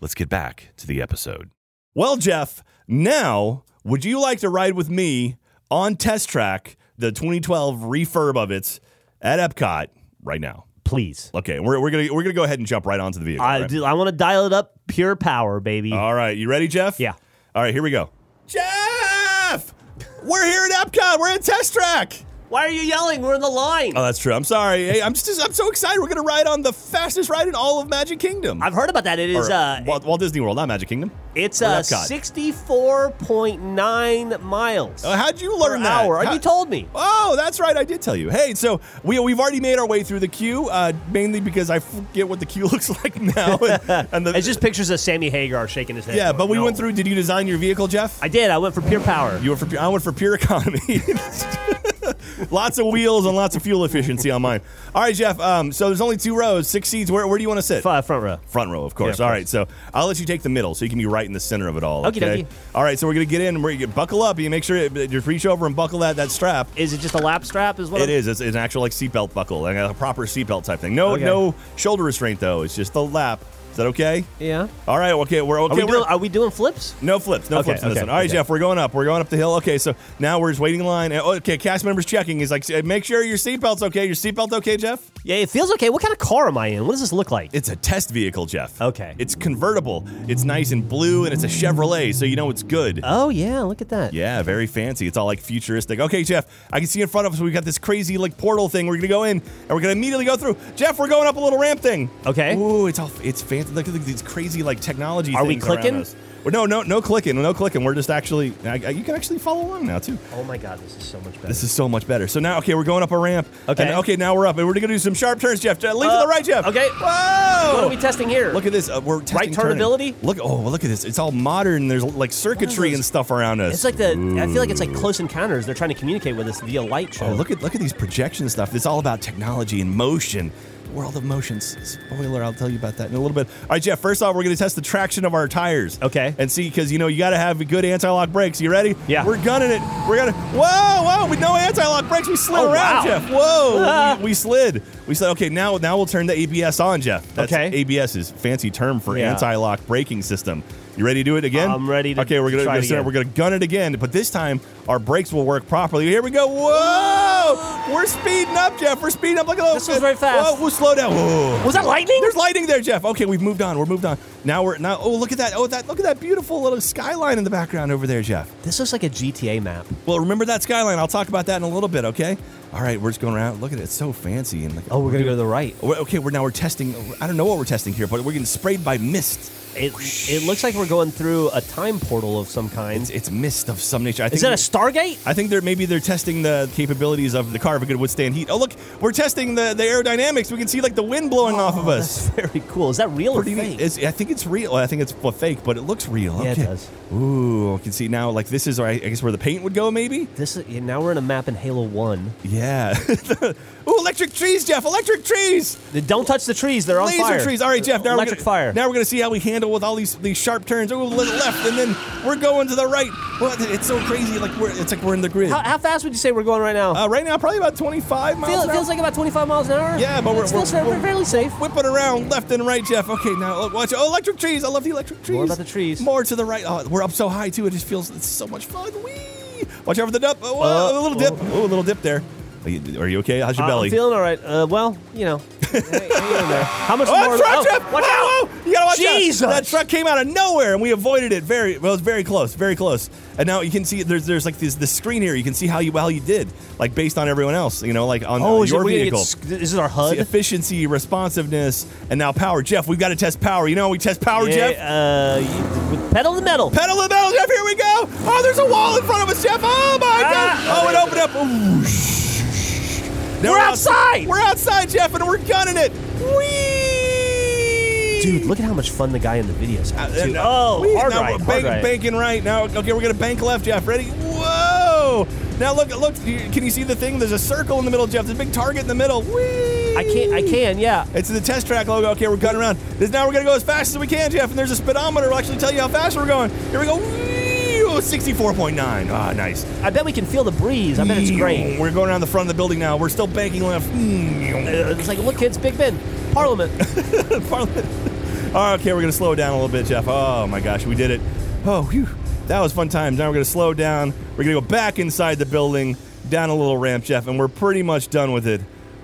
let's get back to the episode. Well, Jeff, now would you like to ride with me on Test Track, the 2012 refurb of it at Epcot right now? Please. Okay, we're, we're gonna we're gonna go ahead and jump right onto the vehicle. I, right? do- I want to dial it up pure power, baby. All right, you ready, Jeff? Yeah. All right, here we go. Jeff, we're here at Epcot. We're at Test Track. Why are you yelling? We're in the line. Oh, that's true. I'm sorry. Hey, I'm just I'm so excited. We're gonna ride on the fastest ride in all of Magic Kingdom. I've heard about that. It is Or, uh, Walt, Walt Disney World, not Magic Kingdom. it's uh, 64.9 miles Oh, how'd you learn that? hour. How- You told me. Oh, that's right. I did tell you. Hey, so we we've already made our way through the queue, uh, mainly because I forget what the queue looks like now. And, and the, It's just pictures of Sammy Hagar shaking his head. yeah, but we No. went through. Did you design your vehicle, Jeff? I did. I went for pure power. You went for I went for pure economy. lots of wheels and lots of fuel efficiency on mine. All right, Jeff. Um, so there's only two rows, six seats. Where, where do you want to sit? Five, front row. Front row, of course. Yeah, of All course. right, so I'll let you take the middle, so you can be right in the center of it all. Okie Okay. dokie. All right, so we're gonna get in. and We're gonna buckle up. You make sure you just reach over and buckle that that strap. Is it just a lap strap? Is what It I'm- is. It's, it's an actual like seatbelt buckle, like a proper seatbelt type thing. No, Okay. no shoulder restraint though. It's just the lap. Is that okay? Yeah. All right. Okay. We're okay. Are we, we're- doing, are we doing flips? no flips, no Okay, flips in this okay, one. All right, okay. Jeff, we're going up. We're going up the hill. Okay, so now we're just waiting in line. Uh, Okay, cast members checking. He's like, make sure your seatbelt's okay. Your seatbelt okay, Jeff? Yeah, it feels okay. What kind of car am I in? What does this look like? It's a test vehicle, Jeff. Okay. It's convertible. It's nice and blue, and it's a Chevrolet, so you know it's good. oh yeah, look at that. yeah, very fancy. It's all like futuristic. Okay, Jeff, I can see in front of us We've got this crazy like portal thing. We're gonna go in and we're gonna immediately go through. Jeff, we're going up a little ramp thing. Okay. Ooh, it's all it's fancy. Look at these crazy like technology. Are we clicking? No, no, no clicking, no clicking. We're just actually. I, I- you can actually follow along now too. Oh my god, this is so much better. This is so much better. So now, okay, we're going up a ramp. Okay. And, okay, now we're up, and we're gonna do some sharp turns, Jeff. Uh, Lean to Uh, the right, Jeff. okay. Whoa. what are we testing here? Look at this. Uh, we're testing turning. turnability? Look. Oh, look at this. It's all modern. There's like circuitry and stuff around us. It's like the. I feel like it's like Close Encounters. They're trying to communicate with us via light show. Oh, look at look at these projection stuff. It's all about technology and motion. World of Motions. Spoiler, I'll tell you about that in a little bit. All right, Jeff, first off, we're going to test the traction of our tires. Okay. And see, because, you know, you got to have good anti lock brakes. You ready? Yeah. We're gunning it. We're going to, whoa, whoa, with no anti lock brakes, we slid Oh, around, wow. Jeff. Whoa. we, ah. we slid. We said, okay, now now we'll turn the ABS on, Jeff. That's Okay. ABS is fancy term for Yeah. anti lock braking system. You ready to do it again? I'm ready to Okay, we're gonna, try it we're we're gonna gun it again, but this time our brakes will work properly. Here we go. Whoa! We're speeding up, Jeff. We're speeding up like a little. This was very fast. Whoa, we'll slow down. Whoa. Was that lightning? There's lightning there, Jeff. Okay, we've moved on. We're moved on. Now we're now. Oh, look at that. Oh, that look at that beautiful little skyline in the background over there, Jeff. This looks like a GTA map. Well, remember that skyline. I'll talk about that in a little bit. Okay. All right, we're just going around. Look at it. It's so fancy and like. Oh, we're gonna go to the right. Okay, we're now we're testing. I don't know what we're testing here, but we're getting sprayed by mist. It, it looks like we're going through a time portal of some kind. It's, it's mist of some nature. I think Is that a Stargate? I think they're maybe they're testing the capabilities of the car if it could withstand heat. Oh look, we're testing the, the aerodynamics. We can see like the wind blowing off of oh, us. That's very cool. Is that real or Pretty neat. fake? I think it's real. I think it's fake, but it looks real. Yeah, it does. Ooh, I can see now. Like this is, I guess, where the paint would go. Maybe. This is, yeah, now we're in a map in Halo One. Yeah. Ooh, electric trees, Jeff. Electric trees. Don't touch the trees; they're on Laser fire. trees. All right, Jeff. Now electric we're gonna, fire. Now we're gonna see how we handle with all these these sharp turns. Oh, le- left, and then we're going to the right. Well, it's so crazy. Like we're, it's like we're in the grid. how, how fast would you say we're going right now? Uh, right now, probably about 25 miles. Feel, an it hour. feels like about 25 miles an hour. Yeah, but we're- It's we're- we're- fairly safe. whipping around left and right, Jeff. Okay, now look, watch. Oh, electric trees. I love the electric trees. More about the trees. More to the right. Oh, we're up so high too. It just feels it's so much fun. Whee! Watch out for the dip. Oh, Uh, a little dip. Oh, a little dip there. Are you, are you okay? How's your Uh, belly? I'm feeling all right. Uh, well, you know, hang, hang in there. How much Oh, more? that truck, oh, Geoff! watch whoa, out! whoa! You gotta watch Jesus! out. That truck came out of nowhere, and we avoided it. Very well. It was very close. Very close. And now you can see there's there's like this the screen here. You can see how you how you did, like based on everyone else. You know, like on Oh, uh, is it- your gonna get vehicle. This is our See, HUD. efficiency, responsiveness, and now power. Geoff, we've got to test power. You know, we test power, Yeah, Geoff. uh, you- with pedal to the metal. Pedal the metal, Geoff. Here we go. Oh, there's a wall in front of us, Geoff. Oh my Ah. God. Oh, it opened up. Ooh. Now We're outs- outside. We're outside, Geoff, and we're gunning it. Whee! Dude, look at how much fun the guy in the video is having. too. uh, oh, whee! hard now right, we're hard bank, right. banking right now. Okay, we're gonna bank left, Geoff. Ready? Whoa! Now look, look. Can you see the thing? There's a circle in the middle, Geoff. There's a big target in the middle. Whee! I can't. I can, yeah. It's the test track logo. Okay, we're gunning around. This now we're gonna go as fast as we can, Geoff. And there's a speedometer. We'll actually tell you how fast we're going. Here we go. Whee! Oh, 64.9. Ah, nice. I bet we can feel the breeze. I bet it's great. We're going around the front of the building now. We're still banking left. Uh, It's like, look, kids, Big Ben, Parliament. Parliament. okay, we're gonna slow down a little bit, Geoff. Oh my gosh, we did it. Oh, whew. that was fun times. Now we're gonna slow down. We're gonna go back inside the building, down a little ramp, Geoff, and we're pretty much done with it.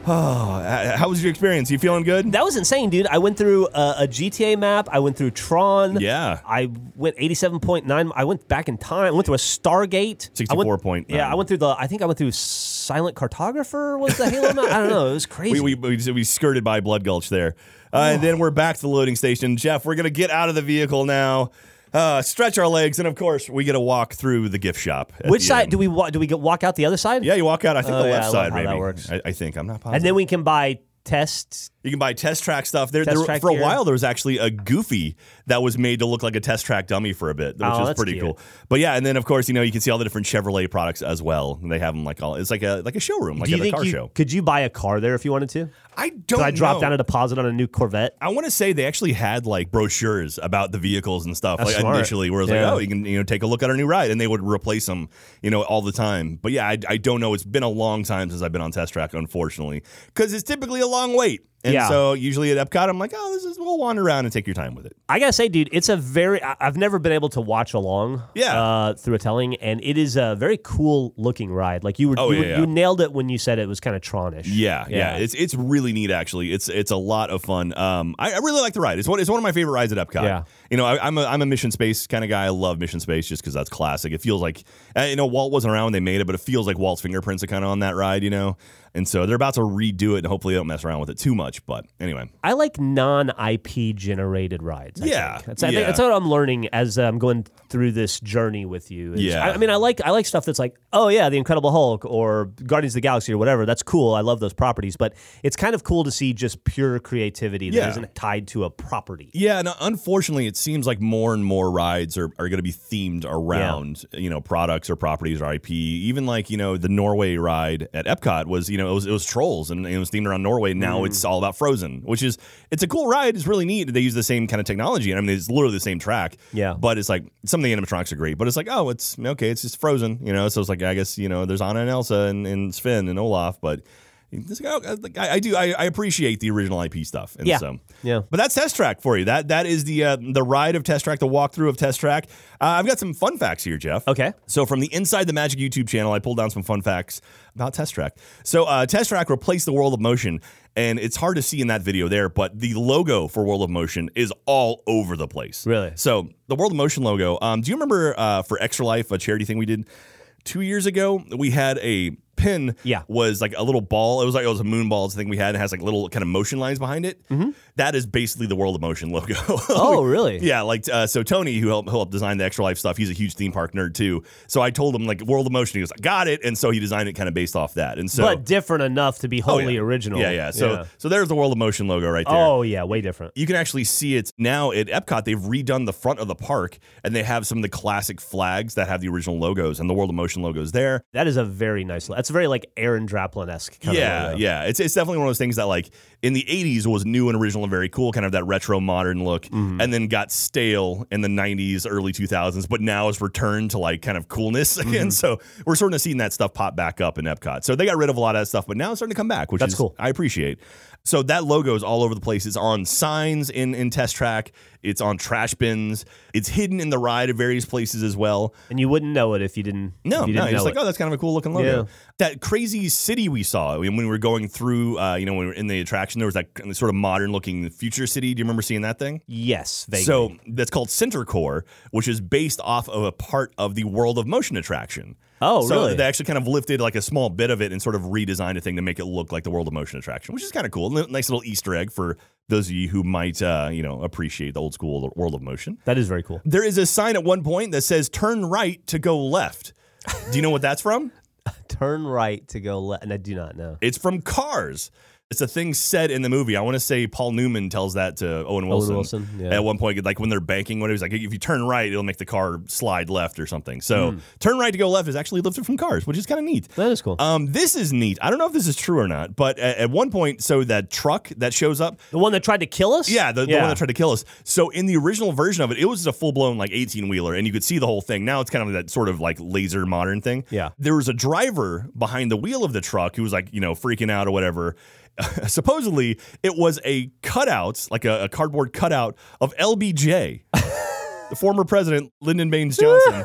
Oh, how was your experience? You feeling good? That was insane, dude. I went through a, a GTA map. I went through Tron. Yeah. I went 87.9. I went back in time. I went through a Stargate. I went- 64.9. Yeah, I went through the, I think I went through Silent Cartographer was the Halo map. I don't know. It was crazy. we, we, we, we skirted by Blood Gulch there. Uh, and then we're back to the loading station. Geoff, we're going to get out of the vehicle now, uh, stretch our legs, and of course, we get to walk through the gift shop. Which side do we wa- do we get, walk out the other side? Yeah, you walk out, I think Oh, the yeah, left I love side, how maybe. that works. I, I think. I'm not positive. And then we can buy tests. You can buy test track stuff. There, Test there track for a gear. while, there was actually a Goofy that was made to look like a test track dummy for a bit, which Oh, was pretty cute. cool. But yeah, and then of course, you know, you can see all the different Chevrolet products as well. They have them like all. It's like a like a showroom, like do you at a car you show. could you buy a car there if you wanted to? I don't. Could I drop down a deposit on a new Corvette? I want to say they actually had like brochures about the vehicles and stuff That's like smart. initially, where it was Yeah. like, oh, you can you know take a look at our new ride, and they would replace them, you know, all the time. But yeah, I, I don't know. It's been a long time since I've been on test track, unfortunately, because it's typically a long wait. And Yeah. so usually at Epcot, I'm like, oh, this is we'll wander around and take your time with it. I gotta say, dude, it's a very. I- I've never been able to watch along, Yeah. uh, through a telling, and it is a very cool looking ride. Like you were, Oh, you, yeah, were- yeah. you nailed it when you said it was kind of Tronish. Yeah, yeah, It's it's really neat actually. It's it's a lot of fun. Um, I, I really like the ride. It's one it's one of my favorite rides at Epcot. Yeah. You know, I, I'm a I'm a Mission Space kind of guy. I love Mission Space just because that's classic. It feels like you know Walt wasn't around when they made it, but it feels like Walt's fingerprints are kind of on that ride. You know, and so they're about to redo it, and hopefully they don't mess around with it too much. But anyway, I like non-IP generated rides. I Yeah, think. That's, I think that's what I'm learning as I'm going through this journey with you. is- Yeah. I, I mean, I like I like stuff that's like, oh yeah, the Incredible Hulk or Guardians of the Galaxy or whatever. That's cool. I love those properties, but it's kind of cool to see just pure creativity that Yeah. not tied to a property. Yeah, and uh, unfortunately, it seems like more and more rides are, are going to be themed around you know products or properties or IP. Even like you know the Norway ride at Epcot was you know it was it was trolls and it was themed around Norway. Now it's mm. all about Frozen, which is it's a cool ride. It's really neat. They use the same kind of technology, and I mean it's literally the same track. Yeah. but it's like some of the animatronics are great, but it's like oh, it's okay, it's just Frozen, you know. So it's like I guess you know there's Anna and Elsa and, and Sven and Olaf, but. Like, oh, I, I do. I, I appreciate the original IP stuff. And Yeah. So, Yeah. But that's Test Track for you. That that is the uh, the ride of Test Track, the walkthrough of Test Track. Uh, I've got some fun facts here, Geoff. Okay. So from the Inside the Magic YouTube channel, I pulled down some fun facts about Test Track. So uh, Test Track replaced the World of Motion, and it's hard to see in that video there, but the logo for World of Motion is all over the place. Really? So the World of Motion logo. Um, do you remember uh, for Extra Life, a charity thing we did two years ago? We had a pin. Yeah. Was like a little ball. It was like it was a moon ball. It's the thing we had. It has like little kind of motion lines behind it. That is basically the World of Motion logo. Mm-hmm. Oh, really? Yeah, like uh, so Tony, who helped, who helped design the Extra Life stuff, he's a huge theme park nerd too. So I told him like World of Motion. He goes, I got it, and so he designed it kind of based off that. And so, but different enough to be Oh, wholly yeah. original. Yeah, yeah. So so there's the World of Motion logo right there. oh yeah, way different. You can actually see it now at Epcot. They've redone the front of the park, and they have some of the classic flags that have the original logos, and the World of Motion logos there. That is a very nice. That's very like Aaron Draplin esque. yeah, yeah. It's it's definitely one of those things that like in the '80s was new and original and very cool, kind of that retro modern look, Mm-hmm. and then got stale in the '90s, early 2000s, but now it's returned to like kind of coolness Mm-hmm. again. So we're sort of seeing that stuff pop back up in Epcot. So they got rid of a lot of that stuff, but now it's starting to come back, which That's is cool. I appreciate. So that logo is all over the place. It's on signs in in Test Track. It's on trash bins. It's hidden in the ride at various places as well. and you wouldn't know it if you didn't. No, you no, didn't it's like, it. oh, that's kind of a cool looking logo. Yeah. That crazy city we saw when we were going through, uh, you know, when we were in the attraction, there was that sort of modern looking future city. Do you remember seeing that thing? yes, vaguely. So that's called Center Core, which is based off of a part of the World of Motion attraction. Oh, so really? They actually kind of lifted like a small bit of it and sort of redesigned a thing to make it look like the World of Motion attraction, which is kind of cool. Nice little Easter egg for those of you who might, uh, you know, appreciate the old school World of Motion. that is very cool. There is a sign at one point that says "Turn right to go left." Do you know what that's from? Turn right to go left, and I do not know. It's from Cars. It's a thing said in the movie. I want to say Paul Newman tells that to Owen Wilson. Wilson, yeah. At one point, like when they're banking, when he was like, if you turn right, it'll make the car slide left or something. So Hmm. turn right to go left is actually lifted from Cars, which is kind of neat. That is cool. Um, this is neat. I don't know if this is true or not, but at, at one point, so that truck that shows up, the one that tried to kill us. yeah, the, the one that tried to kill us. So in the original version of it, it was just a full blown like 18 wheeler, and you could see the whole thing. Now it's kind of that sort of like laser modern thing. Yeah. There was a driver behind the wheel of the truck who was like, you know, freaking out or whatever. Supposedly, it was a cutout, like a, a cardboard cutout of LBJ, the former president, Lyndon Baines Johnson.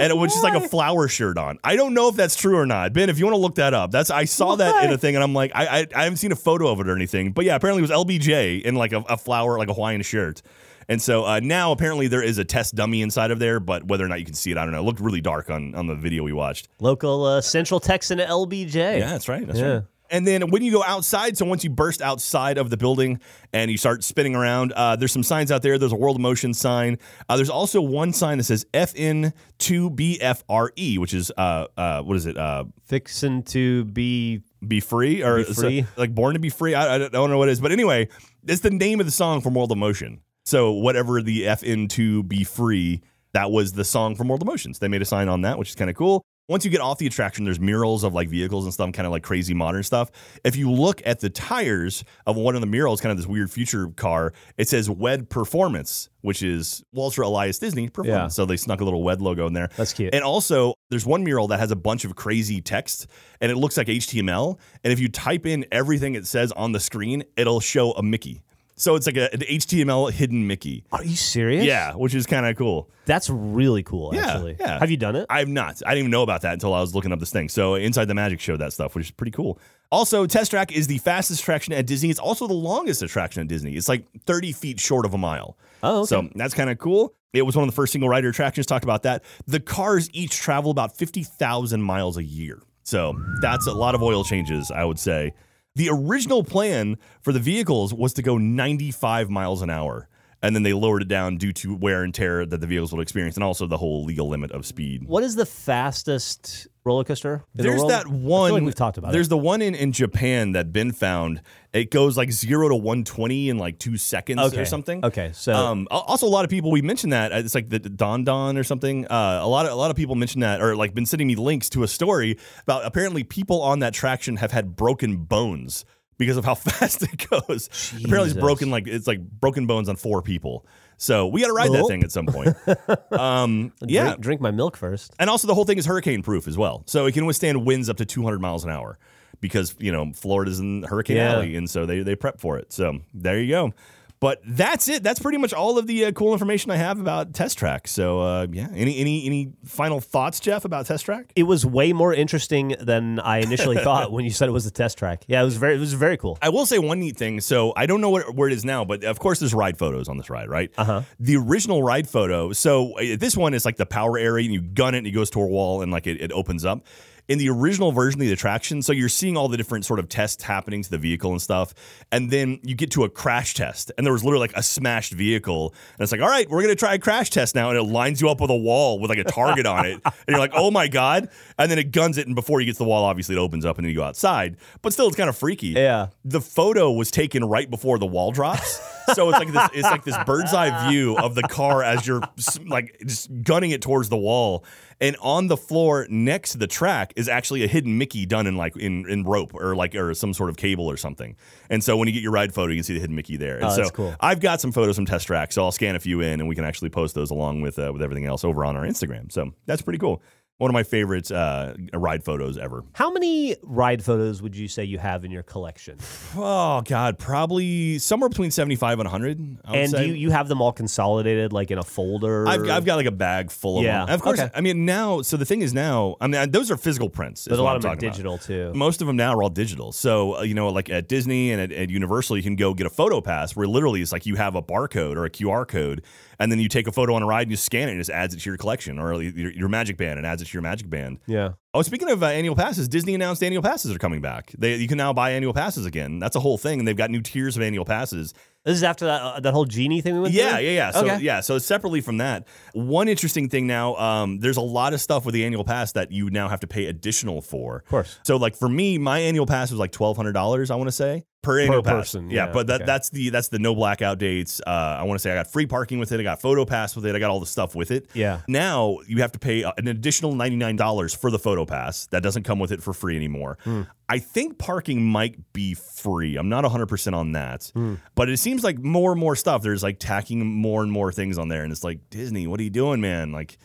And it was just like a flower shirt on. I don't know if that's true or not. Ben, if you want to look that up, that's I saw that in a thing, and I'm like, I, I I haven't seen a photo of it or anything, but yeah, apparently it was LBJ in like a, a flower, like a Hawaiian shirt. And so uh, now apparently there is a test dummy inside of there, but whether or not you can see it, I don't know. It looked really dark on on the video we watched. local uh, Central Texan LBJ. Yeah, that's right. That's Yeah. right. And then when you go outside, so once you burst outside of the building and you start spinning around, uh, there's some signs out there. There's a World of Motion sign. Uh, there's also one sign that says FN2BFRE, E, which is uh, uh, what is it? Uh, Fixin' to be be free or Be free? so- like born to be free. I, I don't I don't know what it is, but anyway, it's the name of the song from World of Motion. So whatever the FN2 be free, that was the song from World of Motions. They made a sign on that, which is kind of cool. Once you get off the attraction, there's murals of like vehicles and stuff, kind of like crazy modern stuff. If you look at the tires of one of the murals, kind of this weird future car, it says WED Performance, which is Walter Elias Disney Performance. Yeah. So they snuck a little WED logo in there. That's cute. And also, there's one mural that has a bunch of crazy text and it looks like HTML. And if you type in everything it says on the screen, it'll show a Mickey. So it's like a, an HTML hidden Mickey. Are you serious? Yeah, which is kind of cool. That's really cool, Yeah, actually. yeah. Have you done it? I've not. I didn't even know about that until I was looking up this thing. So Inside the Magic showed that stuff, which is pretty cool. Also, Test Track is the fastest attraction at Disney. It's also the longest attraction at Disney. It's like 30 feet short of a mile. Oh, okay. So that's kind of cool. It was one of the first single rider attractions. Talked about that. The cars each travel about 50,000 miles a year. So that's a lot of oil changes, I would say. The original plan for the vehicles was to go 95 miles an hour. And then they lowered it down due to wear and tear that the vehicles would experience, and also the whole legal limit of speed. What is the fastest roller coaster? There's that one. like we've talked about There's it. the one in, in Japan that Ben found. It goes like zero to 120 in like two seconds Okay. or something. Okay, so- um, also a lot of people we mentioned that it's like the Don Don or something. Uh, a lot of a lot of people mentioned that or like been sending me links to a story about apparently people on that traction have had broken bones because of how fast it goes. Apparently, it's broken like it's like broken bones on four people. So we got to ride that Oh. thing at some point. um, yeah, Drink, drink my milk first. and also the whole thing is hurricane proof as well, so it can withstand winds up to 200 miles an hour because you know Florida's in Hurricane Yeah. Alley, and so they they prep for it. So there you go. But that's it. That's pretty much all of the uh, cool information I have about Test Track. So uh, yeah, any any any final thoughts, Geoff, about Test Track? It was way more interesting than I initially thought when you said it was a test track. Yeah, it was very it was very cool. I will say one neat thing. So I don't know what, where it is now, but of course there's ride photos on this ride, right? Uh-huh. The original ride photo. So uh, this one is like the power area, and you gun it, and it goes to a wall, and like it, it opens up. In the original version of the attraction, so you're seeing all the different sort of tests happening to the vehicle and stuff, and then you get to a crash test, and there was literally like a smashed vehicle, and it's like, all right, we're gonna try a crash test now, and it lines you up with a wall with like a target on it, and you're like, oh my god, and then it guns it, and before you get to the wall, obviously it opens up, and then you go outside, but still, it's kind of freaky Yeah. the photo was taken right before the wall drops. So it's like this it's like this bird's eye view of the car as you're like just gunning it towards the wall. And on the floor next to the track is actually a hidden Mickey done in like in, in rope or like or some sort of cable or something. And so when you get your ride photo, you can see the hidden Mickey there. And Oh, so that's cool. I've got some photos from Test Track, so I'll scan a few in and we can actually post those along with uh, with everything else over on our Instagram. So that's pretty cool. One of my favorite uh, ride photos ever. How many ride photos would you say you have in your collection? Oh God, probably somewhere between seventy five and hundred. And say. do you, you have them all consolidated like in a folder? I've, I've got like a bag full of Yeah, them. Of course, okay. I mean now. So the thing is now, I mean those are physical prints. but a lot I'm of them are talking about. digital too. Most of them now are all digital. So uh, you know, like at Disney and at, at Universal, you can go get a photo pass where literally it's like you have a barcode or a QR code, and then you take a photo on a ride and you scan it and it just adds it to your collection or your, your Magic Band and adds it to your Magic Band. Yeah. Oh, speaking of uh, annual passes, Disney announced annual passes are coming back. They, you can now buy annual passes again. That's a whole thing, and they've got new tiers of annual passes. This is after that uh, that whole genie thing we went Yeah, through? yeah, yeah. So Okay. yeah, so separately from that, one interesting thing now, um, there's a lot of stuff with the annual pass that you now have to pay additional for. Of course. So like for me, my annual pass was like twelve hundred dollars. I want to say per annual pass. person, Yeah, yeah, but that okay. that's the that's the no blackout dates. Uh, I want to say I got free parking with it. I got photo pass with it. I got all the stuff with it. Yeah. Now you have to pay uh, an additional ninety nine dollars for the photo pass. That doesn't come with it for free anymore. Hmm. I think parking might be free. I'm not 100% on that. Hmm. But it seems like more and more stuff. There's like tacking more and more things on there. And it's like, Disney, what are you doing, man? Like,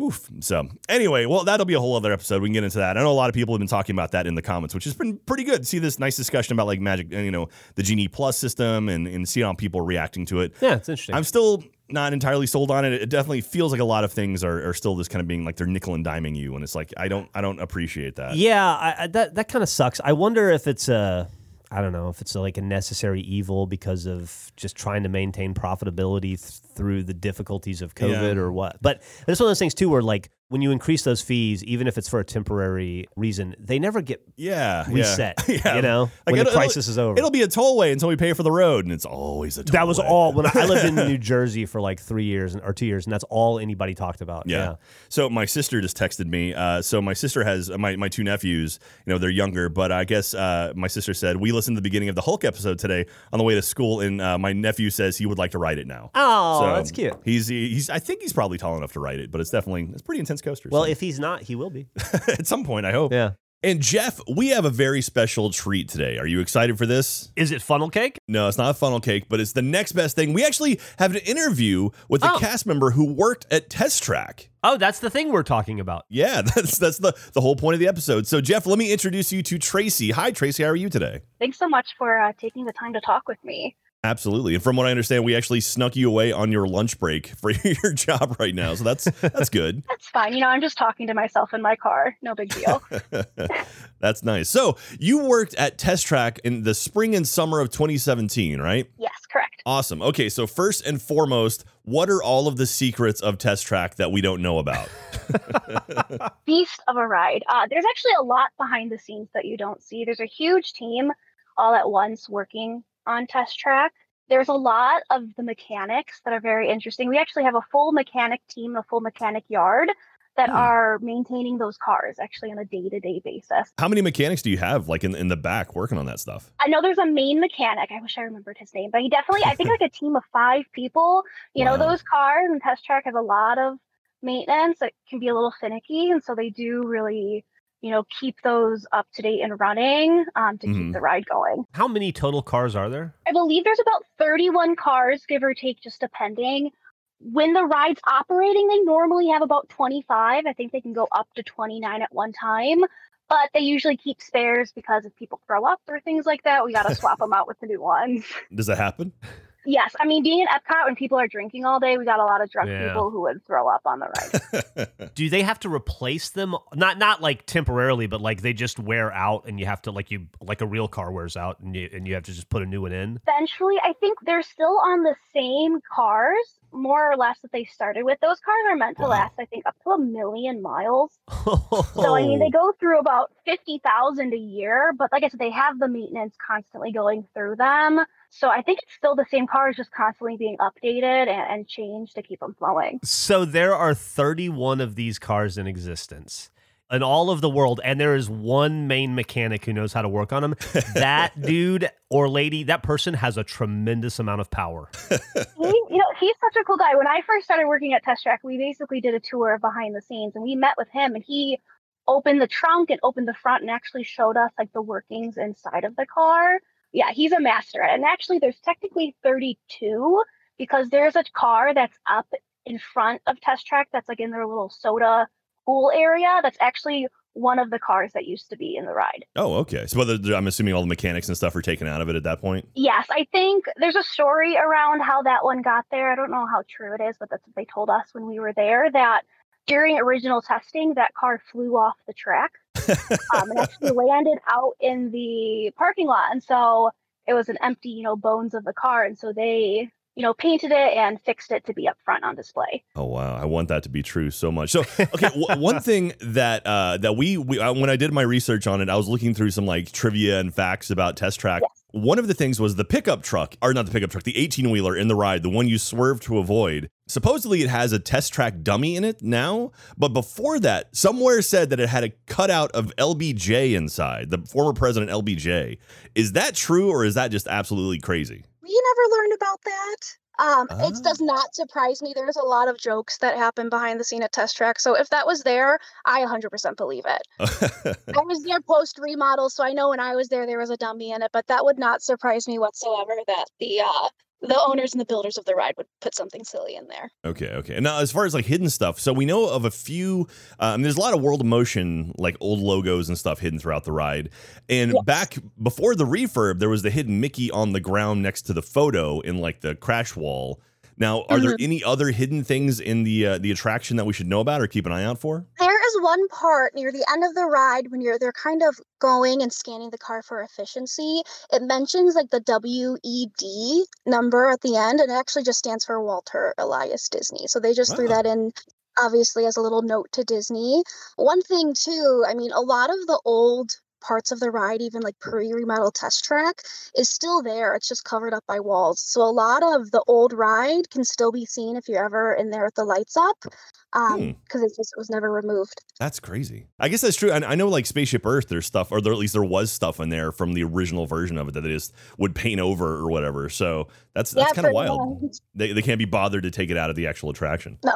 Oof. So anyway, well, that'll be a whole other episode. We can get into that. I know a lot of people have been talking about that in the comments, which has been pretty good. See this nice discussion about like Magic, you know, the Genie Plus system, and and see how people are reacting to it. Yeah, it's interesting. I'm still not entirely sold on it. It definitely feels like a lot of things are, are still just kind of being like they're nickel and diming you, and it's like I don't I don't appreciate that. Yeah, I, I, that that kind of sucks. I wonder if it's a, I don't know, if it's like a necessary evil because of just trying to maintain profitability th- through the difficulties of COVID Yeah. or what. But it's one of those things too, where like when you increase those fees, even if it's for a temporary reason, they never get Yeah, reset. yeah. You know, when the crisis is over. It'll be a tollway until we pay for the road, and it's always a tollway. that was all when I lived in New Jersey for like three years or two years, and that's all anybody talked about. Yeah. So my sister just texted me. Uh, so my sister has my, my two nephews. You know they're younger, but I guess uh, my sister said we listened to the beginning of the Hulk episode today on the way to school, and uh, my nephew says he would like to write it now. Oh, So that's cute. He's he's I think he's probably tall enough to write it, but it's definitely it's pretty intense coaster. Well, so. if he's not, he will be. at some point I hope. Yeah. And Geoff, we have a very special treat today. Are you excited for this? Is it funnel cake? No, it's not a funnel cake, but it's the next best thing. We actually have an interview with a Oh. cast member who worked at Test Track. Oh, that's the thing we're talking about. Yeah, that's that's the the whole point of the episode. So Geoff, let me introduce you to Tracy. Hi Tracy, how are you today? Thanks so much for uh, taking the time to talk with me. Absolutely. And from what I understand, we actually snuck you away on your lunch break for your job right now. So that's that's good. That's fine. You know, I'm just talking to myself in my car. No big deal. that's nice. So you worked at Test Track in the spring and summer of 2017, right? yes, correct. Awesome. Okay, so first and foremost, what are all of the secrets of Test Track that we don't know about? Beast of a ride. Uh, there's actually a lot behind the scenes that you don't see. There's a huge team all at once working on Test Track. There's a lot of the mechanics that are very interesting. We actually have a full mechanic team, a full mechanic yard that Hmm. are maintaining those cars actually on a day to day basis. How many mechanics do you have like in, in the back working on that stuff? I know there's a main mechanic. I wish I remembered his name, but he definitely, I think like a team of five people. You Wow. know, those cars and Test Track have a lot of maintenance that can be a little finicky. And so they do really, you know, keep those up to date and running um, to Mhm. keep the ride going. How many total cars are there? I believe there's about 31 cars, give or take, just depending. When the ride's operating, they normally have about 25. I think they can go up to 29 at one time, but they usually keep spares because if people throw up or things like that, we got to swap them out with the new ones. Does that happen? Yes, I mean, being in Epcot when people are drinking all day, we got a lot of drunk Yeah. people who would throw up on the ride. Do they have to replace them? Not not like temporarily, but like they just wear out, and you have to like you like a real car wears out, and you and you have to just put a new one in. Eventually, I think they're still on the same cars, more or less, that they started with. Those cars are meant to Wow. last, I think, up to a million miles. Oh. So I mean, they go through about fifty thousand a year, but like I said, they have the maintenance constantly going through them. So I think it's still the same cars, just constantly being updated and, and changed to keep them flowing. So there are 31 of these cars in existence in all of the world, and there is one main mechanic who knows how to work on them. That dude or lady, that person has a tremendous amount of power. He, you know, he's such a cool guy. When I first started working at Test Track, we basically did a tour of behind the scenes, and we met with him, and he opened the trunk and opened the front and actually showed us like the workings inside of the car. Yeah, he's a master at it. And actually, there's technically 32 because there's a car that's up in front of Test Track that's like in their little soda pool area. That's actually one of the cars that used to be in the ride. oh, okay. So whether I'm assuming all the mechanics and stuff are taken out of it at that point. Yes, I think there's a story around how that one got there. I don't know how true it is, but that's what they told us when we were there that during original testing, that car flew off the track um, and actually landed out in the parking lot. And so it was an empty, you know, bones of the car. And so they, you know, painted it and fixed it to be up front on display. Oh wow, I want that to be true so much. So okay, w- one thing that uh, that we, we uh, when I did my research on it, I was looking through some like trivia and facts about Test Track. One of the things was the pickup truck, or not the pickup truck, the 18 wheeler in the ride, the one you swerve to avoid. Supposedly, it has a Test Track dummy in it now, but before that, somewhere said that it had a cutout of LBJ inside, the former president LBJ. Is that true, or is that just absolutely crazy? We never learned about that. Um, Ah. It does not surprise me. There's a lot of jokes that happen behind the scene at Test Track. So if that was there, I 100% believe it. I was there post remodel, so I know when I was there, there was a dummy in it. But that would not surprise me whatsoever that the uh, the owners and the builders of the ride would put something silly in there. Okay, okay. Now, as far as like hidden stuff, so we know of a few. Um, there's a lot of World of Motion, like old logos and stuff hidden throughout the ride. And Yes. back before the refurb, there was the hidden Mickey on the ground next to the photo in like the crash wall. Now, are there any other hidden things in the uh, the attraction that we should know about or keep an eye out for? There is one part near the end of the ride when you're they're kind of going and scanning the car for efficiency. It mentions like the WED number at the end, and it actually just stands for Walter Elias Disney. So they just threw that in obviously as a little note to Disney. One thing too, I mean, a lot of the old parts of the ride, even like pre-remodel test track, is still there. It's just covered up by walls. So a lot of the old ride can still be seen if you're ever in there with the lights up, Hmm. um, because it just was never removed. That's crazy. I guess that's true. I, I know like Spaceship Earth, there's stuff, or there, at least there was stuff in there from the original version of it that they just would paint over or whatever. So that's that's Yeah, kind of wild. much. They, they can't be bothered to take it out of the actual attraction. No.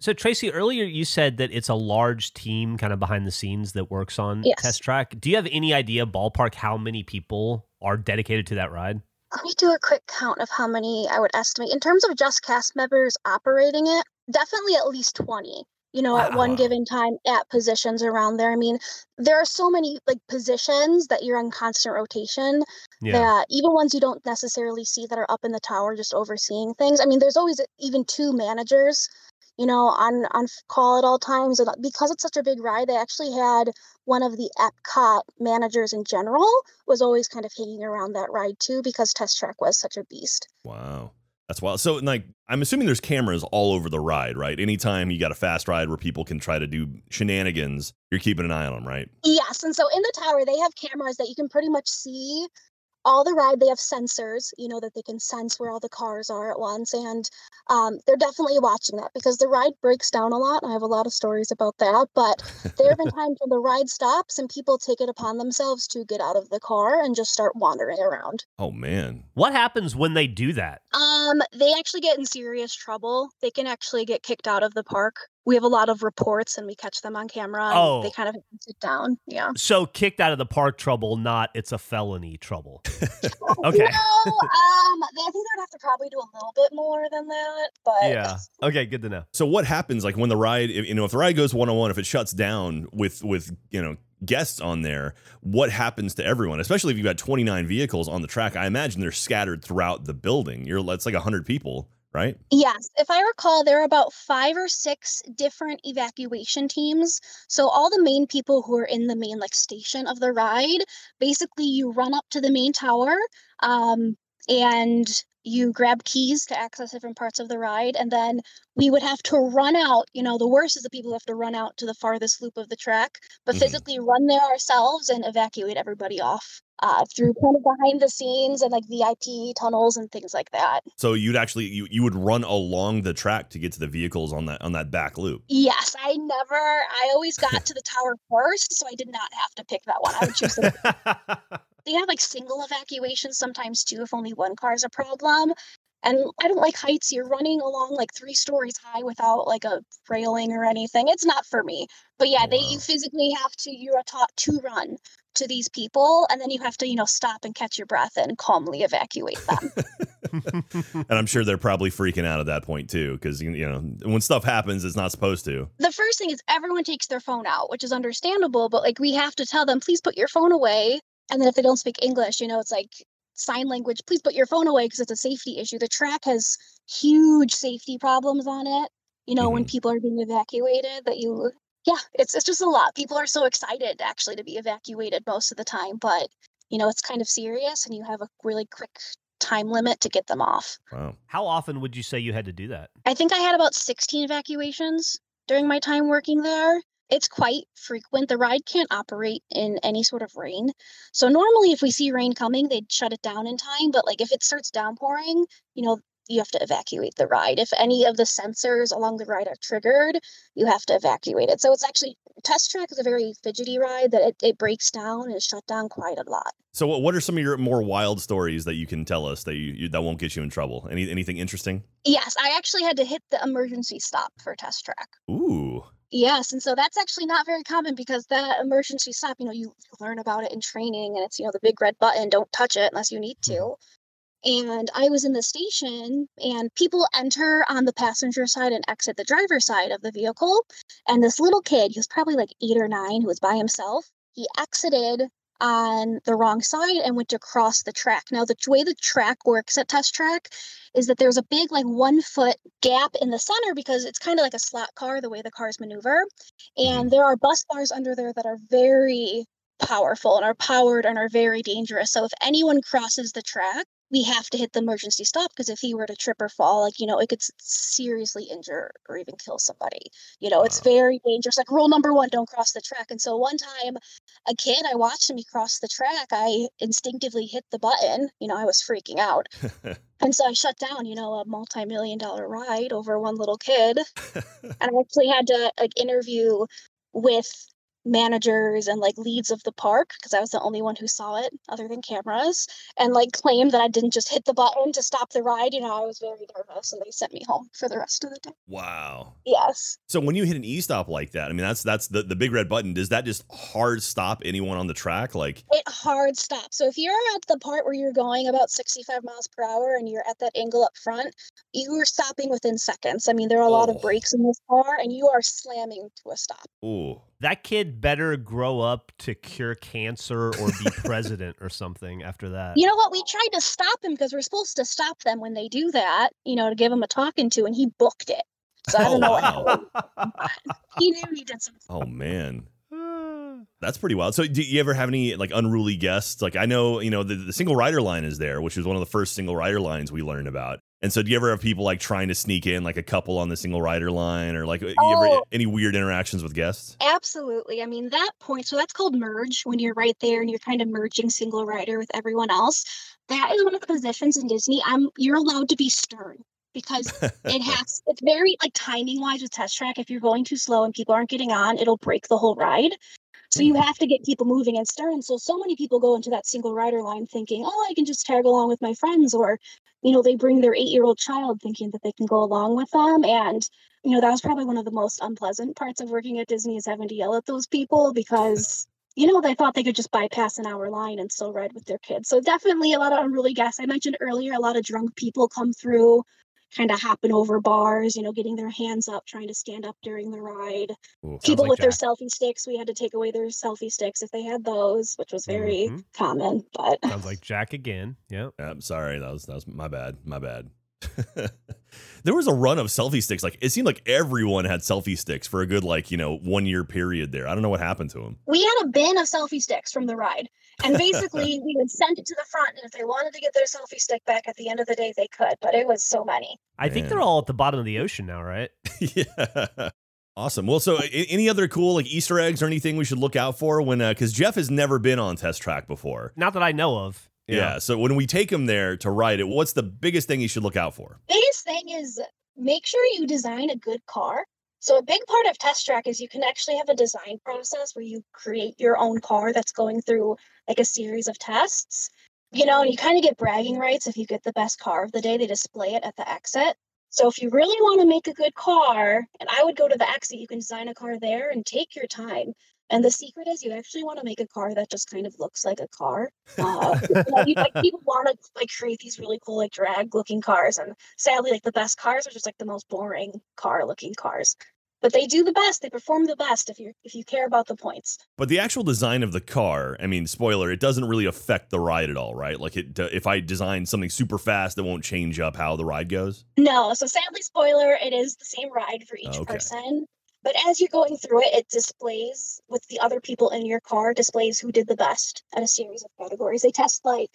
So Tracy, earlier you said that it's a large team kind of behind the scenes that works on Yes. Test Track. Do you have any idea ballpark how many people are dedicated to that ride? Let me do a quick count of how many I would estimate. In terms of just cast members operating it, definitely at least 20, you know, at one given time at positions around there. I mean, there are so many like positions that you're on constant rotation Yeah. that even ones you don't necessarily see that are up in the tower just overseeing things. I mean, there's always even two managers, you know, on on call at all times. And uh, because it's such a big ride, they actually had one of the Epcot managers in general was always kind of hanging around that ride too because Test Track was such a beast. Wow. That's wild. So, like, I'm assuming there's cameras all over the ride, right? Anytime you got a fast ride where people can try to do shenanigans, you're keeping an eye on them, right? Yes, and so in the tower they have cameras that you can pretty much see all the ride. They have sensors, you know, that they can sense where all the cars are at once, and um, they're definitely watching that because the ride breaks down a lot. I have a lot of stories about that, but there have been times when the ride stops and people take it upon themselves to get out of the car and just start wandering around. Oh, man. What happens when they do that? Um, they actually get in serious trouble. They can actually get kicked out of the park we have a lot of reports and we catch them on camera. and Oh. they kind of sit down. Yeah. So kicked out of the park trouble, not it's a felony trouble. okay. No, um, I think they'd have to probably do a little bit more than that. But Yeah. Okay. Good to know. So what happens like when the ride, if- you know, if the ride goes one on one, if it shuts down with with you know guests on there, what happens to everyone? Especially if you've got 29 vehicles on the track, I imagine they're scattered throughout the building. You're that's like 100 people, right? Yes, if I recall, there are about five or six different evacuation teams. So all the main people who are in the main like station of the ride, basically you run up to the main tower, um, and you grab keys to access different parts of the ride, and then we would have to run out. You know, the worst is the people who have to run out to the farthest loop of the track, but Mhm. physically run there ourselves and evacuate everybody off. Uh, through kind of behind the scenes and like VIP tunnels and things like that. So you'd actually you, you would run along the track to get to the vehicles on that on that back loop. Yes, I never. I always got to the tower first, so I did not have to pick that one. I would choose. The, they have like single evacuations sometimes too, if only one car is a problem. And I don't like heights. You're running along like three stories high without like a railing or anything. It's not for me. But yeah, they you physically have to. You are taught to run to these people, and then you have to you know stop and catch your breath and calmly evacuate them. And I'm sure they're probably freaking out at that point too, because you know when stuff happens, it's not supposed to. the first thing is everyone takes their phone out, which is understandable, but like we have to tell them, please put your phone away. And then if they don't speak English, you know, it's like sign language, please put your phone away because it's a safety issue. The track has huge safety problems on it, you know, when mm-hmm. people are being evacuated that you yeah, it's it's just a lot. People are so excited actually to be evacuated most of the time, but you know, it's kind of serious and you have a really quick time limit to get them off. Wow. How often would you say you had to do that? I think I had about 16 evacuations during my time working there. It's quite frequent. The ride can't operate in any sort of rain. So normally if we see rain coming, they'd shut it down in time, but like if it starts downpouring, you know, you have to evacuate the ride. If any of the sensors along the ride are triggered, you have to evacuate it. So it's actually test track is a very fidgety ride that it, it breaks down and is shut down quite a lot. So what what are some of your more wild stories that you can tell us that you, you that won't get you in trouble? Any anything interesting? Yes, I actually had to hit the emergency stop for test track. Ooh. Yes, and so that's actually not very common because that emergency stop, you know, you learn about it in training and it's, you know, the big red button, don't touch it unless you need mm-hmm. to. And I was in the station and people enter on the passenger side and exit the driver's side of the vehicle. And this little kid, he was probably like eight or nine, who was by himself, he exited on the wrong side and went to cross the track. Now, the way the track works at Test Track is that there's a big, like, one foot gap in the center because it's kind of like a slot car, the way the cars maneuver. And mm-hmm. there are bus bars under there that are very powerful and are powered and are very dangerous. So if anyone crosses the track, we have to hit the emergency stop because if he were to trip or fall, like, you know, it could seriously injure or even kill somebody. You know, it's very dangerous. Like, rule number one, don't cross the track. And so one time, a kid, I watched him, he crossed the track. I instinctively hit the button. You know, I was freaking out. And so I shut down, you know, a multi million dollar ride over one little kid. and I actually had to like interview with managers and like leads of the park because I was the only one who saw it other than cameras and like claim that I didn't just hit the button to stop the ride. You know, I was very nervous and they sent me home for the rest of the day. wow. Yes. So when you hit an e-stop like that, I mean that's that's the, the big red button. Does that just hard stop anyone on the track? Like It hard stops. So if you're at the part where you're going about 65 miles per hour and you're at that angle up front, you are stopping within seconds. I mean, there are a lot Oh. of brakes in this car and you are slamming to a stop. ooh. That kid better grow up to cure cancer or be president or something after that. You know what? We tried to stop him because we're supposed to stop them when they do that, you know, to give him a talking to, and he booked it. So I Oh, don't know oh, wow. what happened. He knew he did something. Oh man. That's pretty wild. So, do you ever have any like unruly guests? Like, I know you know the, the single rider line is there, which was one of the first single rider lines we learned about. And so, do you ever have people like trying to sneak in like a couple on the single rider line, or like you ever Oh. any weird interactions with guests? Absolutely. I mean, that point, so that's called merge when you're right there and you're kind of merging single rider with everyone else. That is one of the positions in Disney. I'm you're allowed to be stern because it has it's very like timing wise with test track. If you're going too slow and people aren't getting on, it'll break the whole ride. So you have to get people moving and stern. So so many people go into that single rider line thinking, oh, I can just tag along with my friends or you know, they bring their eight year old child thinking that they can go along with them. And, you know, that was probably one of the most unpleasant parts of working at Disney is having to yell at those people because, you know, they thought they could just bypass an hour line and still ride with their kids. So definitely a lot of unruly guests. I mentioned earlier, a lot of drunk people come through kind of hopping over bars, you know, getting their hands up, trying to stand up during the ride. Ooh. People like with their selfie sticks, we had to take away their selfie sticks if they had those, which was very Mhm. common. But Sounds like Jack again. Yeah. I'm sorry. That was that was my bad. My bad. there was a run of selfie sticks. Like it seemed like everyone had selfie sticks for a good like you know one year period there. I don't know what happened to them. we had a bin of selfie sticks from the ride. And basically, we would send it to the front. And if they wanted to get their selfie stick back at the end of the day, they could. But it was so many. I think they're all at the bottom of the ocean now, right? yeah. Awesome. Well, so any other cool like Easter eggs or anything we should look out for when uh, because Geoff has never been on test track before. Not that I know of. Yeah. So when we take him there to ride it, what's the biggest thing he should look out for? biggest thing is make sure you design a good car. So a big part of test track is you can actually have a design process where you create your own car that's going through like a series of tests. You know, and you kind of get bragging rights if you get the best car of the day. They display it at the exit. So if you really want to make a good car, and I would go to the exit, you can design a car there and take your time. And the secret is you actually want to make a car that just kind of looks like a car. Uh, you know, you- like people want to like create these really cool like drag looking cars, and sadly, like the best cars are just like the most boring car looking cars. But they do the best. They perform the best if you if you care about the points. But the actual design of the car, I mean, spoiler, it doesn't really affect the ride at all, right? Like it, if I design something super fast, that won't change up how the ride goes. No, so sadly, spoiler, it is the same ride for each Okay. person. But as you're going through it, it displays with the other people in your car, displays who did the best at a series of categories. They test like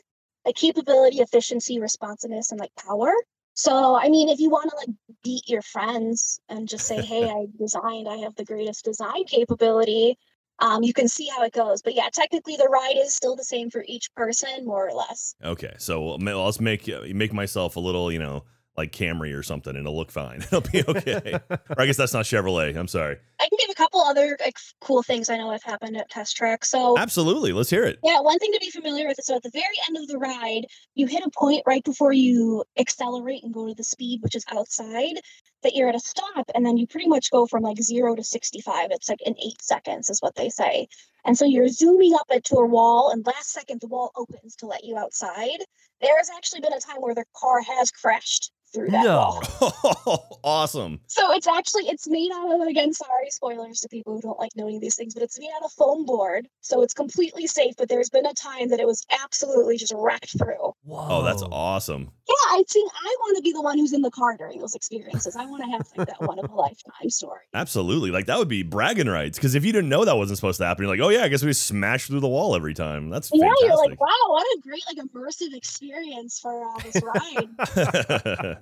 like capability, efficiency, responsiveness, and like power. So I mean, if you want to like beat your friends and just say, "Hey, I designed, I have the greatest design capability," um, you can see how it goes. But yeah, technically, the ride is still the same for each person, more or less. Okay, so let's make uh, make myself a little, you know, like Camry or something, and it'll look fine. It'll be okay. or I guess that's not Chevrolet. I'm sorry. I can give a couple other like cool things I know have happened at Test Track. So Absolutely, let's hear it. Yeah, one thing to be familiar with is so at the very end of the ride, you hit a point right before you accelerate and go to the speed, which is outside, that you're at a stop, and then you pretty much go from like zero to 65. It's like in eight seconds, is what they say. And so you're zooming up into a wall, and last second the wall opens to let you outside. There has actually been a time where the car has crashed through that wall. No. awesome. So it's actually it's made out of again, sorry, spoilers to people who don't like knowing these things, but it's made out of foam board. So it's completely safe, but there's been a time that it was absolutely just wrecked through. Whoa. Oh, that's awesome. Yeah, I think I want to be the one who's in the car during those experiences. I want to have like that one of a lifetime story. Absolutely. Like that would be bragging rights. Because if you didn't know that wasn't supposed to happen, you're like, oh yeah, I guess we smashed through the wall every time. That's Yeah, you're like, wow, what a great like immersive experience for uh, this ride.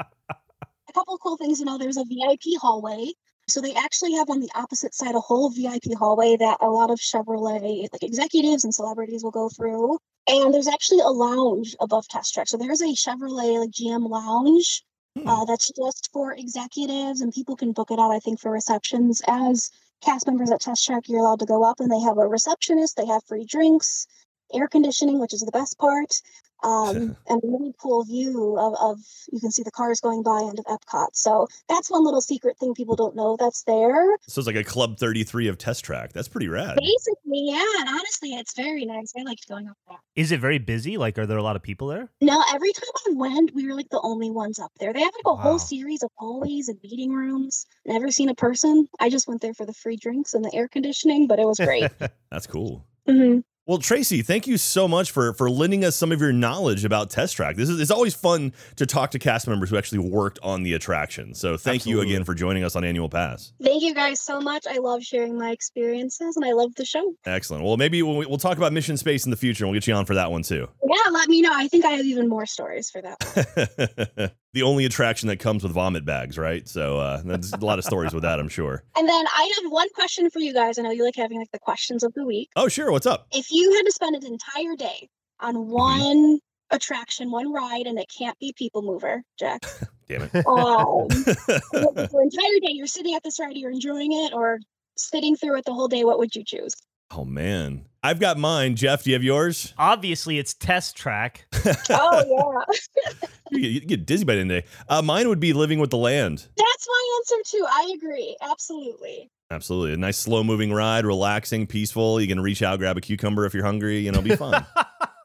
a couple cool things you know there's a VIP hallway. So they actually have on the opposite side a whole VIP hallway that a lot of Chevrolet like executives and celebrities will go through. And there's actually a lounge above test track. So there's a Chevrolet like GM lounge Hmm. uh, that's just for executives and people can book it out, I think, for receptions. As cast members at test track, you're allowed to go up and they have a receptionist, they have free drinks, air conditioning, which is the best part um, and a really cool view of, of you can see the cars going by end of Epcot. So that's one little secret thing people don't know that's there. so it's like a Club 33 of test track. That's pretty rad. Basically, yeah, and honestly, it's very nice. I liked going up there. Is it very busy? Like, are there a lot of people there? No, every time I went, we were like the only ones up there. They have like a Wow. whole series of hallways and meeting rooms. Never seen a person. I just went there for the free drinks and the air conditioning, but it was great. That's cool. hmm Well, Tracy, thank you so much for for lending us some of your knowledge about Test Track. This is it's always fun to talk to cast members who actually worked on the attraction. So thank you again for joining us on Annual Pass. Thank you guys so much. I love sharing my experiences and I love the show. Excellent. Well, maybe we'll, we'll talk about Mission Space in the future, and we'll get you on for that one too. Yeah, let me know. I think I have even more stories for that. the only attraction that comes with vomit bags, right? So uh, there's a lot of stories with that, I'm sure. And then I have one question for you guys. I know you like having like the questions of the week. Oh, sure. What's up? If you had to spend an entire day on one attraction, one ride, and it can't be People Mover, Jack. Damn it. Um, the entire day you're sitting at this ride, you're enjoying it, or sitting through it the whole day, what would you choose? Oh man, I've got mine. Geoff, do you have yours? Obviously, it's test track. oh yeah, You get, you get dizzy by the end of the day. Uh, mine would be living with the land. that's my answer too. I agree. Absolutely. Absolutely, a nice slow moving ride, relaxing, peaceful. You can reach out, grab a cucumber if you're hungry. You know, be fun.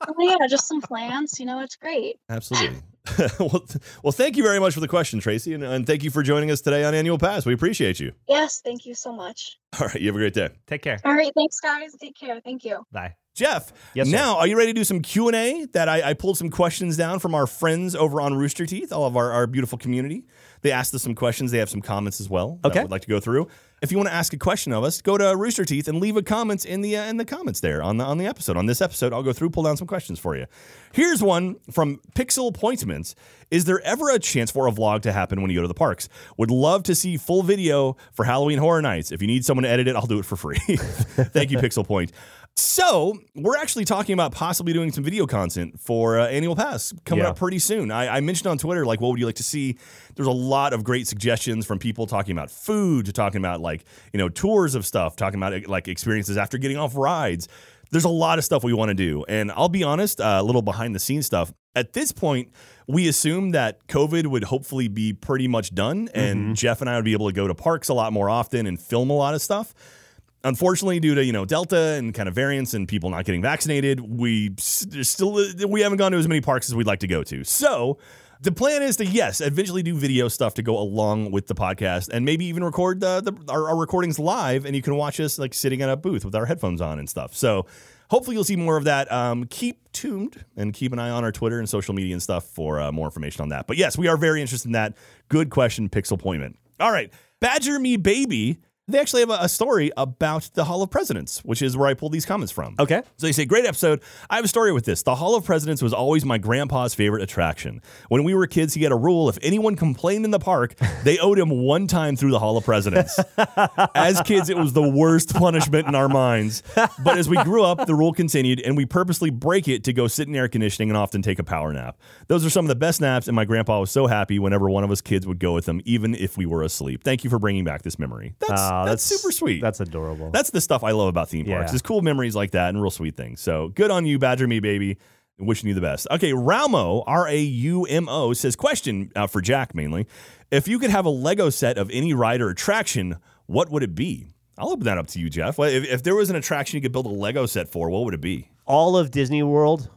Oh yeah, just some plants. You know, it's great. Absolutely. well, well, thank you very much for the question, Tracy, and, and thank you for joining us today on Annual Pass. We appreciate you. Yes, thank you so much. All right, you have a great day. Take care. All right, thanks guys. Take care. Thank you. Bye. Geoff, Yes, sir. now are you ready to do some Q&A that I, I pulled some questions down from our friends over on Rooster Teeth, all of our, our beautiful community. They asked us some questions. They have some comments as well Okay. I would like to go through. If you want to ask a question of us, go to Rooster Teeth and leave a comment in the uh, in the comments there on the on the episode. On this episode, I'll go through, pull down some questions for you. Here's one from Pixel Appointments. Is there ever a chance for a vlog to happen when you go to the parks? Would love to see full video for Halloween Horror Nights. If you need someone to edit it, I'll do it for free. Thank you, Pixel Point. So we're actually talking about possibly doing some video content for uh, Annual Pass coming Yeah. up pretty soon. I, I mentioned on Twitter, like, what would you like to see? There's a lot of great suggestions from people talking about food, to talking about like, you know, tours of stuff, talking about like experiences after getting off rides. There's a lot of stuff we want to do. And I'll be honest, uh, a little behind the scenes stuff. At this point, we assume that COVID would hopefully be pretty much done, and Geoff and I would be able to go to parks a lot more often and film a lot of stuff unfortunately due to you know delta and kind of variants and people not getting vaccinated we still we haven't gone to as many parks as we'd like to go to. So the plan is to yes eventually do video stuff to go along with the podcast and maybe even record the, the our, our recordings live and you can watch us like sitting at a booth with our headphones on and stuff. So hopefully you'll see more of that. Um, keep tuned and keep an eye on our twitter and social media and stuff for uh, more information on that. But yes we are very interested in that. Good question pixel appointment all right. Badger me baby they actually have a, a story about the Hall of Presidents, which is where I pulled these comments from. Okay. So they say, great episode. I have a story with this. The Hall of Presidents was always my grandpa's favorite attraction. When we were kids, he had a rule if anyone complained in the park, they owed him one time through the Hall of Presidents. as kids, it was the worst punishment in our minds. But as we grew up, the rule continued, and we purposely break it to go sit in air conditioning and often take a power nap. Those are some of the best naps, and my grandpa was so happy whenever one of us kids would go with him, even if we were asleep. Thank you for bringing back this memory. That's, Oh, that's, super sweet. That's adorable. That's the stuff I love about theme parks. Yeah. Is cool memories like that and real sweet things. So good on you, Badger Me baby. Wishing you the best. Okay, Raumo R A U M O says question uh, for Jack mainly. If you could have a Lego set of any ride or attraction, what would it be? I'll open that up to you, Geoff. If, if there was an attraction you could build a Lego set for, what would it be? All of Disney World.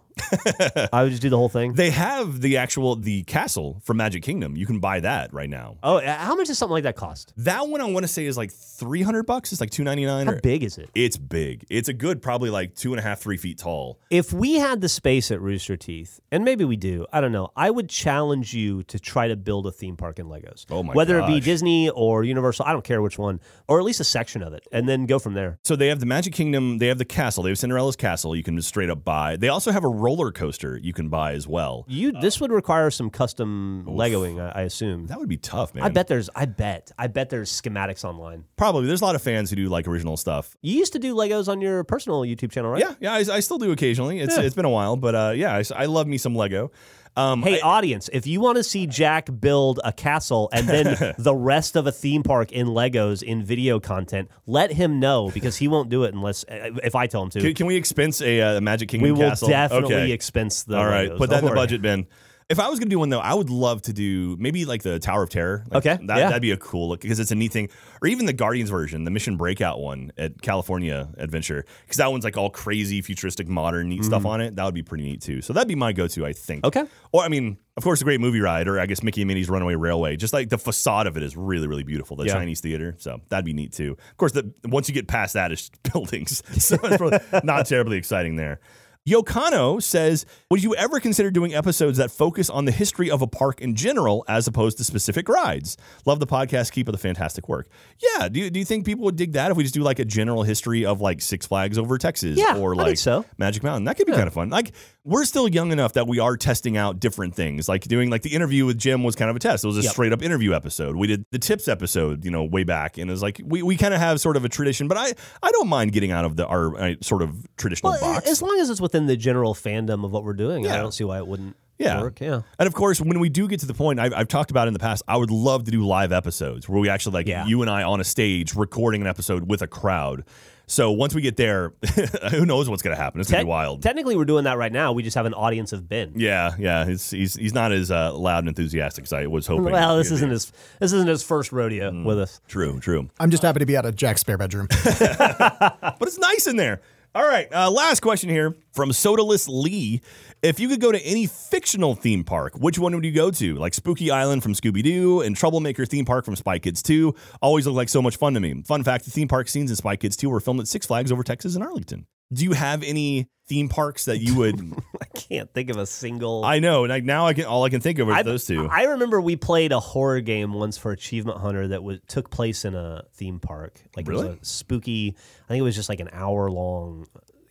I would just do the whole thing. They have the actual the castle from Magic Kingdom. You can buy that right now. Oh, how much does something like that cost? That one I want to say is like three hundred bucks. It's like two ninety nine. How big is it? It's big. It's a good probably like two and a half, three feet tall. If we had the space at Rooster Teeth, and maybe we do, I don't know. I would challenge you to try to build a theme park in Legos. Oh my Whether it be. Disney or Universal, I don't care which one, or at least a section of it, and then go from there. So they have the Magic Kingdom, they have the castle, they have Cinderella's castle you can just straight up buy. They also have a roller coaster you can buy as well. You this would require some custom Legoing, I, I assume. That would be tough, man. I bet there's, I bet, I bet there's schematics online. Probably. There's a lot of fans who do like original stuff. You used to do Legos on your personal YouTube channel, right? Yeah, yeah, I, I still do occasionally. It's Yeah. it's been a while, but uh, yeah, I, I love me some Lego. Um, Hey, I- audience, if you want to see Jack build a castle and then the rest of a theme park in Legos in video content, let him know because he won't do it unless uh, if I tell him to. can, can we expense a uh, Magic Kingdom we will castle? definitely Okay. expense the All right, Legos. put that in Don't the worry. budget bin. If I was gonna do one though, I would love to do maybe like the Tower of Terror. Like, Okay, that, yeah. that'd be a cool look because it's a neat thing. Or even the Guardians version, the Mission Breakout one at California Adventure, because that one's like all crazy, futuristic, modern, neat stuff on it. That would be pretty neat too. So that'd be my go-to, I think. Mm-hmm. Okay. Or I mean, of course, a great movie ride, or I guess Mickey and Minnie's Runaway Railway. Just like the facade of it is really, really beautiful. The Yeah. Chinese theater, so that'd be neat too. Of course, the once you get past that, it's buildings, so it's probably not terribly exciting there. Yokano says, Would you ever consider doing episodes that focus on the history of a park in general as opposed to specific rides? Love the podcast. Keep up the fantastic work. Yeah. Do you, do you think people would dig that if we just do like a general history of like Six Flags over Texas Yeah, or like so. Magic Mountain? That could be kind of fun. Like, we're still young enough that we are testing out different things. Like doing like the interview with Jim was kind of a test. It was a Yep. straight up interview episode. We did the tips episode, you know, way back, and it was like we, we kind of have sort of a tradition. But I I don't mind getting out of the our uh, sort of traditional Well, box. as long as it's within the general fandom of what we're doing, I don't see why it wouldn't. Yeah. work. Yeah. And of course, when we do get to the point, I've, I've talked about in the past, I would love to do live episodes where we actually like Yeah. you and I on a stage recording an episode with a crowd. So once we get there, who knows what's going to happen? It's going to Te- be wild. Technically, we're doing that right now. We just have an audience of Ben. yeah, yeah. He's, he's, he's not as uh, loud and enthusiastic as I was hoping. Well, this he'd be. isn't his this isn't his first rodeo Mm. with us. True, true. I'm just happy to be out of Jack's spare bedroom. but it's nice in there. All right, uh, last question here from Sodaless Lee. If you could go to any fictional theme park, which one would you go to? Like Spooky Island from Scooby Doo and Troublemaker Theme Park from Spy Kids 2 always look like so much fun to me. Fun fact the theme park scenes in Spy Kids 2 were filmed at Six Flags over Texas and Arlington. Do you have any theme parks that you would? I can't think of a single. I know, like now I can all I can think of are I- those two. I remember we played a horror game once for Achievement Hunter that was, took place in a theme park. Like it Really? was a spooky. I think it was just like an hour long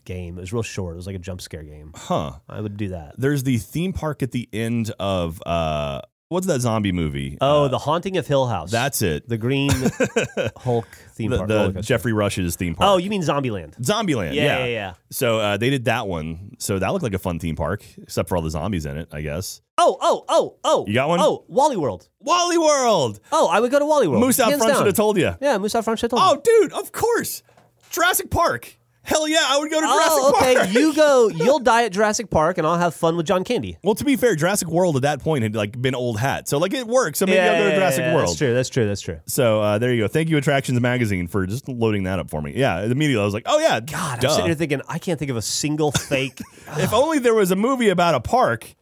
game. It was real short. It was like a jump scare game. huh. I would do that. There's the theme park at the end of uh what's that zombie movie? Oh, Uh, The Haunting of Hill House. that's it. the Green Hulk theme The, park. the roller. Geoffrey Rush's theme park. Oh, you mean Zombieland? Zombieland. Yeah, Yeah, yeah, yeah. So uh, they did that one. So that looked like a fun theme park, except for all the zombies in it, I guess. Oh, oh, oh, oh. You got one? Oh, Wally World. Wally World. Oh, I would go to Wally World. Moose out front should have told you. Yeah, Moose out front should have told. Oh, dude, of course. Jurassic Park. Hell yeah, I would go to Oh, Jurassic okay. Park. You go. You'll die at Jurassic Park, and I'll have fun with John Candy. well, to be fair, Jurassic World at that point had like been old hat, so like it works. So maybe I'll go to Jurassic World. That's true. That's true. That's true. So uh, there you go. Thank you, Attractions Magazine, for just loading that up for me. Yeah, immediately I was like, oh yeah, God, duh. I'm sitting here thinking I can't think of a single fake. if only there was a movie about a park,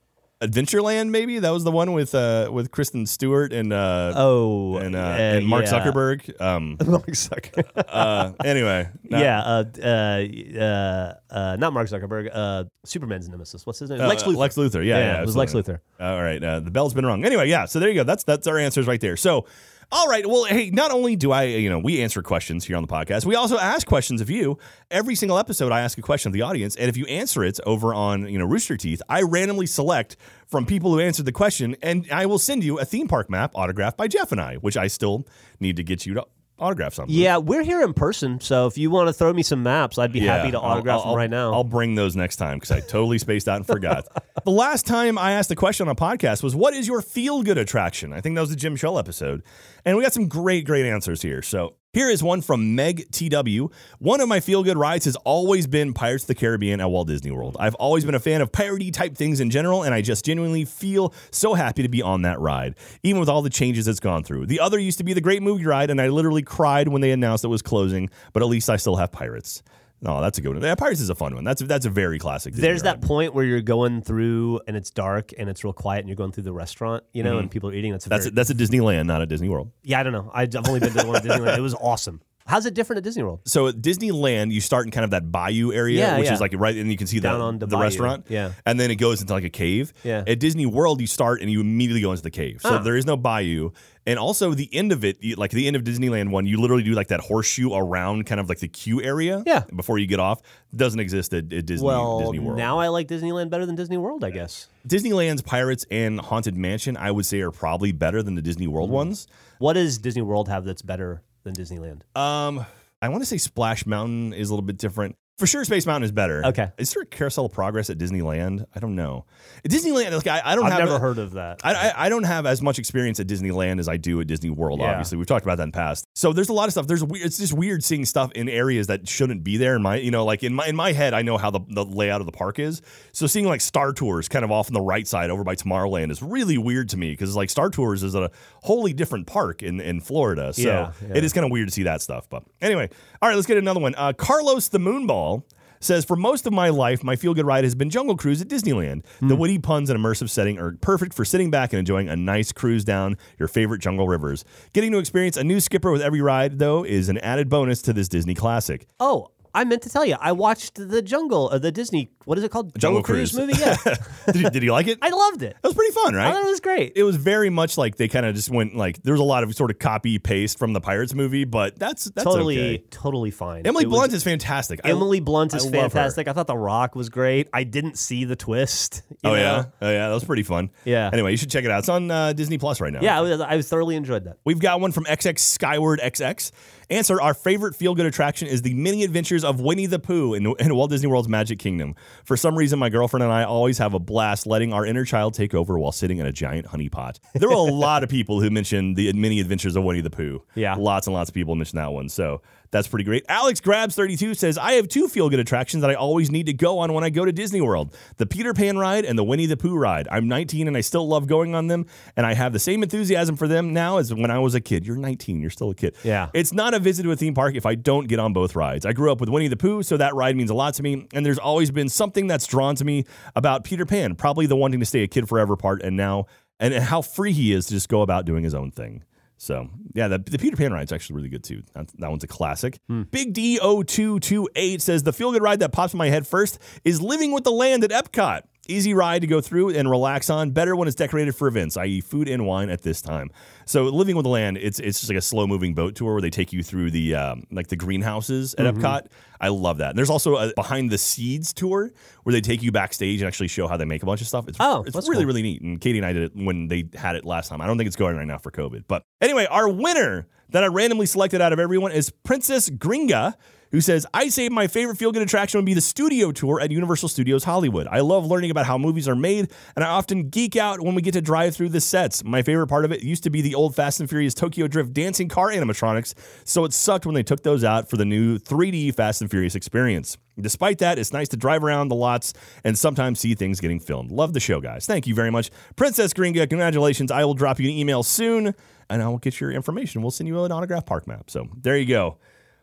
Adventureland, maybe that was the one with uh, with Kristen Stewart and uh, oh, and uh, uh, and Mark yeah. Zuckerberg. Um, Mark Zuckerberg. uh, anyway, no, yeah. Uh, uh, uh, uh, not Mark Zuckerberg. Uh, Superman's nemesis. What's his name? Lex Luthor. Lex Luthor. Yeah, yeah, it was Lex. Luthor. All right, uh, the bell's been rung. Anyway, yeah. So there you go. That's that's our answers right there. So. All right. Well, hey, not only do I, you know, we answer questions here on the podcast, we also ask questions of you. Every single episode, I ask a question of the audience. And if you answer it over on, you know, Rooster Teeth, I randomly select from people who answered the question and I will send you a theme park map autographed by Geoff and I, which I still need to get you to autograph something. Yeah, we're here in person, so if you want to throw me some maps, I'd be happy to I'll- autograph I'll- them right now. I'll bring those next time because I totally spaced out and forgot. the last time I asked a question on a podcast was, "What is your feel good attraction?" I think that was the Jim Shell episode, and we got some great, great answers here. So here is one from Meg TW. One of my feel good rides has always been Pirates of the Caribbean at Walt Disney World. I've always been a fan of piratey type things in general, and I just genuinely feel so happy to be on that ride, even with all the changes it's gone through. The other used to be the Great Movie Ride, and I literally cried when they announced it was closing. But at least I still have Pirates. Oh, that's a good one. Yeah, Pirates is a fun one. That's that's a very classic. Disney There's ride. that point where you're going through and it's dark and it's real quiet and you're going through the restaurant, you know, and people are eating. That's a Mm-hmm. That's very, a, that's a Disneyland, not a Disney World. yeah. I don't know. I've only been to one Disneyland. It was awesome. How's it different at Disney World? So at Disneyland, you start in kind of that bayou area, Yeah, which yeah. is like right, and you can see Down the, on the the restaurant. Yeah. and then it goes into like a cave. Yeah. At Disney World, you start and you immediately go into the cave. So Huh. there is no bayou, and also the end of it, like the end of Disneyland one, you literally do like that horseshoe around kind of like the queue area. Yeah. Before you get off, doesn't exist at, at Disney well, Disney World. now I like Disneyland better than Disney World, I guess. Disneyland's Pirates and Haunted Mansion, I would say, are probably better than the Disney World Mm-hmm. ones. What does Disney World have that's better than Disneyland? Um, I want to say Splash Mountain is a little bit different. For sure, Space Mountain is better. Okay. Is there a Carousel of Progress at Disneyland? I don't know. At Disneyland, like I, I don't I've have never a- heard of that. I, I, I don't have as much experience at Disneyland as I do at Disney World. Yeah. Obviously, we've talked about that in the past. So there's a lot of stuff. There's it's just weird seeing stuff in areas that shouldn't be there. In my you know like in my in my head, I know how the, the layout of the park is. So seeing like Star Tours kind of off on the right side over by Tomorrowland is really weird to me because like Star Tours is a wholly different park in in Florida. So Yeah, yeah. it is kind of weird to see that stuff. But anyway, all right, let's get another one. Uh, Carlos the Moonball says for most of my life my feel good ride has been jungle cruise at disneyland. The witty puns and immersive setting are perfect for sitting back and enjoying a nice cruise down your favorite jungle rivers. Getting to experience a new skipper with every ride though is an added bonus to this disney classic. Oh, I meant to tell you, I watched the Jungle, uh, the Disney, what is it called? Jungle Cruise Cruise. movie. Yeah, did, you, did you like it I loved it. that was pretty fun I right thought it was great. it was very much like they kind of just went like there was a lot of sort of copy paste from the pirates movie but that's that's totally, okay. totally fine. emily It was- blunt is fantastic Emily Blunt is I fantastic. I thought The Rock was great. I didn't see the twist. oh know? yeah oh yeah that was pretty fun Yeah. anyway you should check it out it's on uh, disney plus right now Yeah, I, was, I thoroughly enjoyed that. We've got one from XX Skyward XX. Answer: Our favorite feel-good attraction is the mini adventures of Winnie the Pooh in, in Walt Disney World's Magic Kingdom. For some reason, my girlfriend and I always have a blast letting our inner child take over while sitting in a giant honey pot. There were a lot of people who mentioned the mini adventures of Winnie the Pooh. Yeah. lots and lots of people mentioned that one. So that's pretty great. Alex Grabs 32 says, I have two feel good attractions that I always need to go on when I go to Disney World the Peter Pan ride and the Winnie the Pooh ride. I'm 19 and I still love going on them, and I have the same enthusiasm for them now as when I was a kid. You're 19, you're still a kid. Yeah. It's not a visit to a theme park if I don't get on both rides. I grew up with Winnie the Pooh, so that ride means a lot to me, and there's always been something that's drawn to me about Peter Pan, probably the wanting to stay a kid forever part, and now, and how free he is to just go about doing his own thing. So yeah, the, the Peter Pan ride's actually really good too. That, that one's a classic. Hmm. Big D 228 says the feel good ride that pops in my head first is Living with the Land at Epcot. Easy ride to go through and relax on. Better when it's decorated for events, i.e., food and wine at this time. So, living with the land, it's it's just like a slow moving boat tour where they take you through the um, like the greenhouses at Epcot. I love that. And there's also a behind the seeds tour where they take you backstage and actually show how they make a bunch of stuff. It's Oh, it's really cool. really neat. And Katie and I did it when they had it last time. I don't think it's going right now for COVID. But anyway, our winner that I randomly selected out of everyone is Princess Gringa who says, I say my favorite feel good attraction would be the studio tour at Universal Studios Hollywood. I love learning about how movies are made, and I often geek out when we get to drive through the sets. My favorite part of it used to be the old Fast and Furious Tokyo Drift dancing car animatronics, so it sucked when they took those out for the new 3D Fast and Furious experience. Despite that, it's nice to drive around the lots and sometimes see things getting filmed. Love the show, guys. Thank you very much. Princess Gringa, congratulations. I will drop you an email soon, and I will get your information. We'll send you an autograph park map. So there you go.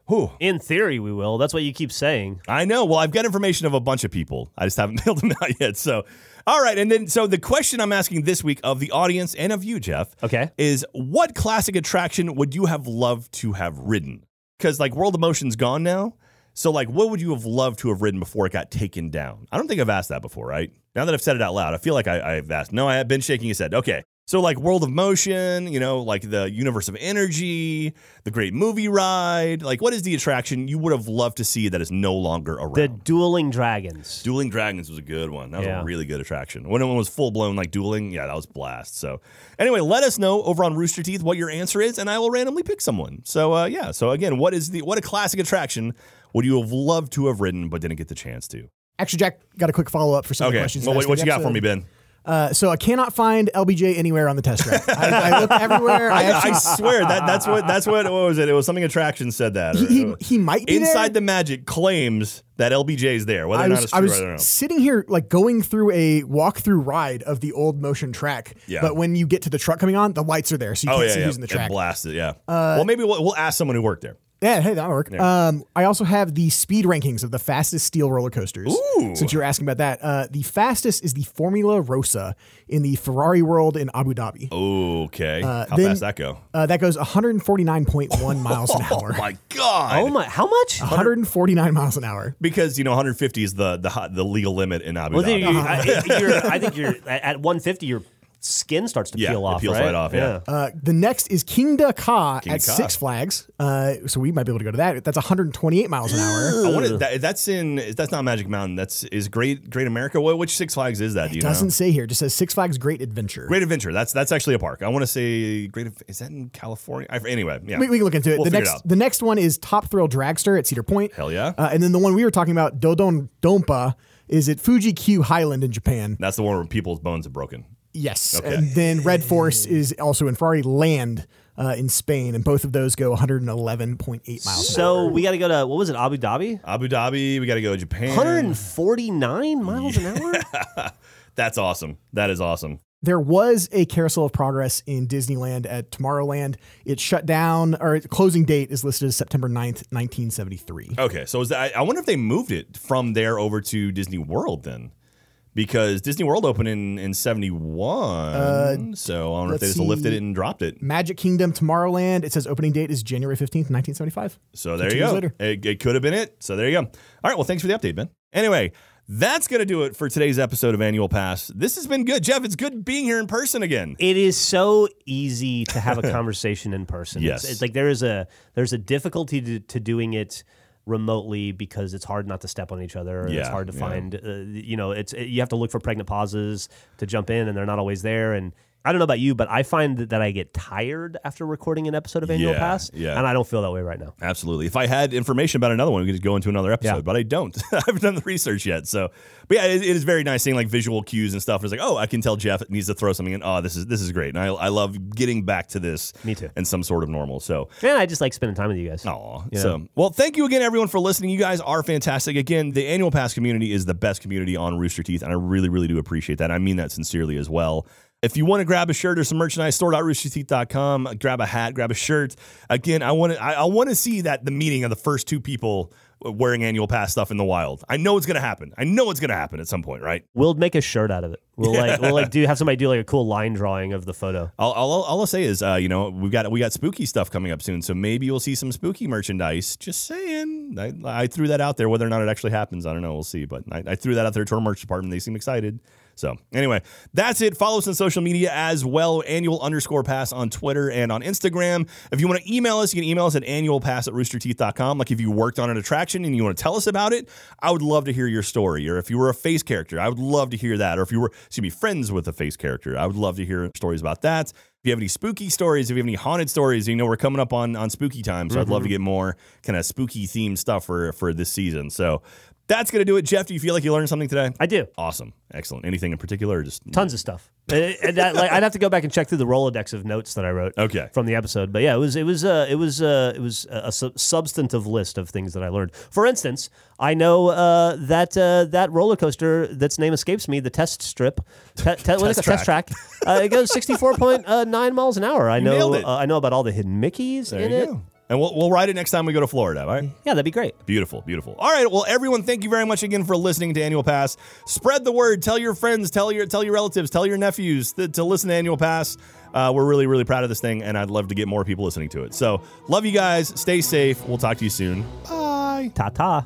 Whew. In theory, we will. That's what you keep saying. I know. Well, I've got information of a bunch of people. I just haven't mailed them out yet. So, all right. And then, so the question I'm asking this week of the audience and of you, Geoff, Okay. is what classic attraction would you have loved to have ridden? Because like World of Motion's gone now. So, like, what would you have loved to have ridden before it got taken down? I don't think I've asked that before, right? Now that I've said it out loud, I feel like I, I've asked. No, I have been shaking his head. Okay. So, like World of Motion, you know, like the Universe of Energy, the Great Movie Ride. Like, what is the attraction you would have loved to see that is no longer around? The dueling dragons. Dueling Dragons was a good one. That was Yeah. a really good attraction. When it was full blown like dueling, yeah, that was blast. So anyway, let us know over on Rooster Teeth what your answer is, and I will randomly pick someone. So uh, yeah. So again, what is the what a classic attraction would you have loved to have ridden but didn't get the chance to? Actually, Jack, got a quick follow up for some of the Okay. questions. Well, what, what you the got for me. Ben? Uh, so I cannot find LBJ anywhere on the test track. I, I looked everywhere. I, I, actually, I swear that that's what that's what what was it? It was something attraction said that. he, he, he might be Inside there. the Magic claims that LBJ is there. Whether I or not was, it's I true, was I don't know. sitting here like going through a walk-through ride of the old motion track. Yeah. But when you get to the truck coming on, the lights are there, so you Oh can't yeah, see yeah. who's in the It track. Uh, blasted. Yeah. well, maybe we'll, we'll ask someone who worked there. Yeah, hey, that'll work. Um, I also have the speed rankings of the fastest steel roller coasters. Ooh. Since you're asking about that, uh, the fastest is the Formula Rossa in the Ferrari World in Abu Dhabi. Okay. How then- fast that go? Uh, that goes 149.1 miles an hour. Oh my god. Oh my! How much? 149 miles an hour. Because you know 150 is the the the legal limit in Abu Well, then Dhabi. you, I, you're, I think you're at at 150. Your skin starts to Yeah, peel it off. peels right? right off, yeah. Uh, the next is Kingda Ka King at Ka. Six Flags. Uh, so we might be able to go to that. That's 128 miles an hour. I wanted that, that's in that's not Magic Mountain. That's is Great Great America. What which Six Flags is that? Do you Doesn't know? say here. It Just says Six Flags Great Adventure. Great Adventure. That's that's actually a park. I want to say Great. Is that in California? I, anyway, yeah. We, we can look into it. We'll the figure it next, out. the next one is Top Thrill Dragster at Cedar Point. Hell yeah. Uh, and then the one we were talking about, Dodon Dompa, is at Fuji-Q Highland in Japan. that's the one where people's bones are broken. Yes. Okay. And then Red Force is also in Ferrari Land uh, in Spain, and both of those go 111.8 miles. an hour. So we got to go to what was it? Abu Dhabi. Abu Dhabi. We got to go to Japan. 149 miles an hour. That's awesome. That is awesome. There was a carousel of progress in Disneyland at Tomorrowland. It shut down, or its closing date is listed as September 9th, 1973. Okay, so is that? I, I wonder if they moved it from there over to Disney World then, because Disney World opened in in seventy one. Uh, so I don't know if they let's just lifted it and dropped it. Magic Kingdom Tomorrowland, it says opening date is January 15th, 1975. So there two you go. later. It, it could have been it. So there you go. All right. Well, thanks for the update, Ben. Anyway, that's gonna do it for today's episode of Annual Pass. This has been good, Geoff. It's good being here in person again. it is so easy to have a conversation in person. Yes. It's, it's like there is a there's a difficulty to, to doing it remotely because it's hard not to step on each other. and it's hard to yeah. find. Uh, you know, it's you have to look for pregnant pauses to jump in, and they're not always there. And I don't know about you, but I find that, that I get tired after recording an episode of Annual Yeah, Pass, yeah. and I don't feel that way right now. Absolutely. If I had information about another one, we could just go into another episode, Yeah. but I don't. I haven't done the research yet. So, but yeah, it, it is very nice seeing like visual cues and stuff. It's like, oh, I can tell Geoff needs to throw something in. Oh, this is this is great, and I, I love getting back to this. Me too. And some sort of normal. So, And I just like spending time with you guys. Aw. Yeah. So, well, thank you again, everyone, for listening. You guys are fantastic. Again, the annual pass community is the best community on Rooster Teeth, and I really, really do appreciate that. I mean that sincerely as well. If you want to grab a shirt or some merchandise, store.roosterteeth.com. Grab a hat, grab a shirt. Again, I want to I, I want to see that the meeting of the first two people wearing annual pass stuff in the wild. I know it's going to happen. I know it's going to happen at some point, right? We'll make a shirt out of it. We'll like we'll like do have somebody do like a cool line drawing of the photo. All, all, all I'll say is, uh, you know, we've got we got spooky stuff coming up soon, so maybe you'll see some spooky merchandise. Just saying, I, I threw that out there. Whether or not it actually happens, I don't know. We'll see. But I, I threw that out there to our merch department. They seem excited. So anyway, that's it. Follow us on social media as well. Annual underscore pass on Twitter and on Instagram. If you want to email us, you can email us at annualpass at roosterteeth.com. Like if you worked on an attraction and you want to tell us about it, I would love to hear your story. Or if you were a face character, I would love to hear that. Or if you were, excuse me, friends with a face character, I would love to hear stories about that. If you have any spooky stories, if you have any haunted stories, you know we're coming up on on spooky time, so I'd love to mm-hmm. get more kind of spooky themed stuff for for this season. So that's gonna do it. Geoff, do you feel like you learned something today? I do Awesome, excellent. Anything in particular? Or just tons of stuff. Uh, and that, like, I'd have to go back and check through the Rolodex of notes that I wrote. Okay. From the episode, but yeah, it was it was uh, it was uh, it was a, a sub- substantive list of things that I learned. For instance, I know uh, that uh, that roller coaster that's name escapes me, the test strip, te- te- what is it? test track. uh, it goes sixty four point nine miles an hour. I know uh, I know about all the hidden Mickeys There in you it. go. And we'll, we'll ride it next time we go to Florida, all right? Yeah, that'd be great. Beautiful, beautiful. All right, well, everyone, thank you very much again for listening to Annual Pass. Spread the word. Tell your friends, tell your tell your relatives, tell your nephews to, to listen to Annual Pass. Uh, we're really, really proud of this thing, and I'd love to get more people listening to it. So, love you guys. Stay safe. We'll talk to you soon. Bye. Ta ta.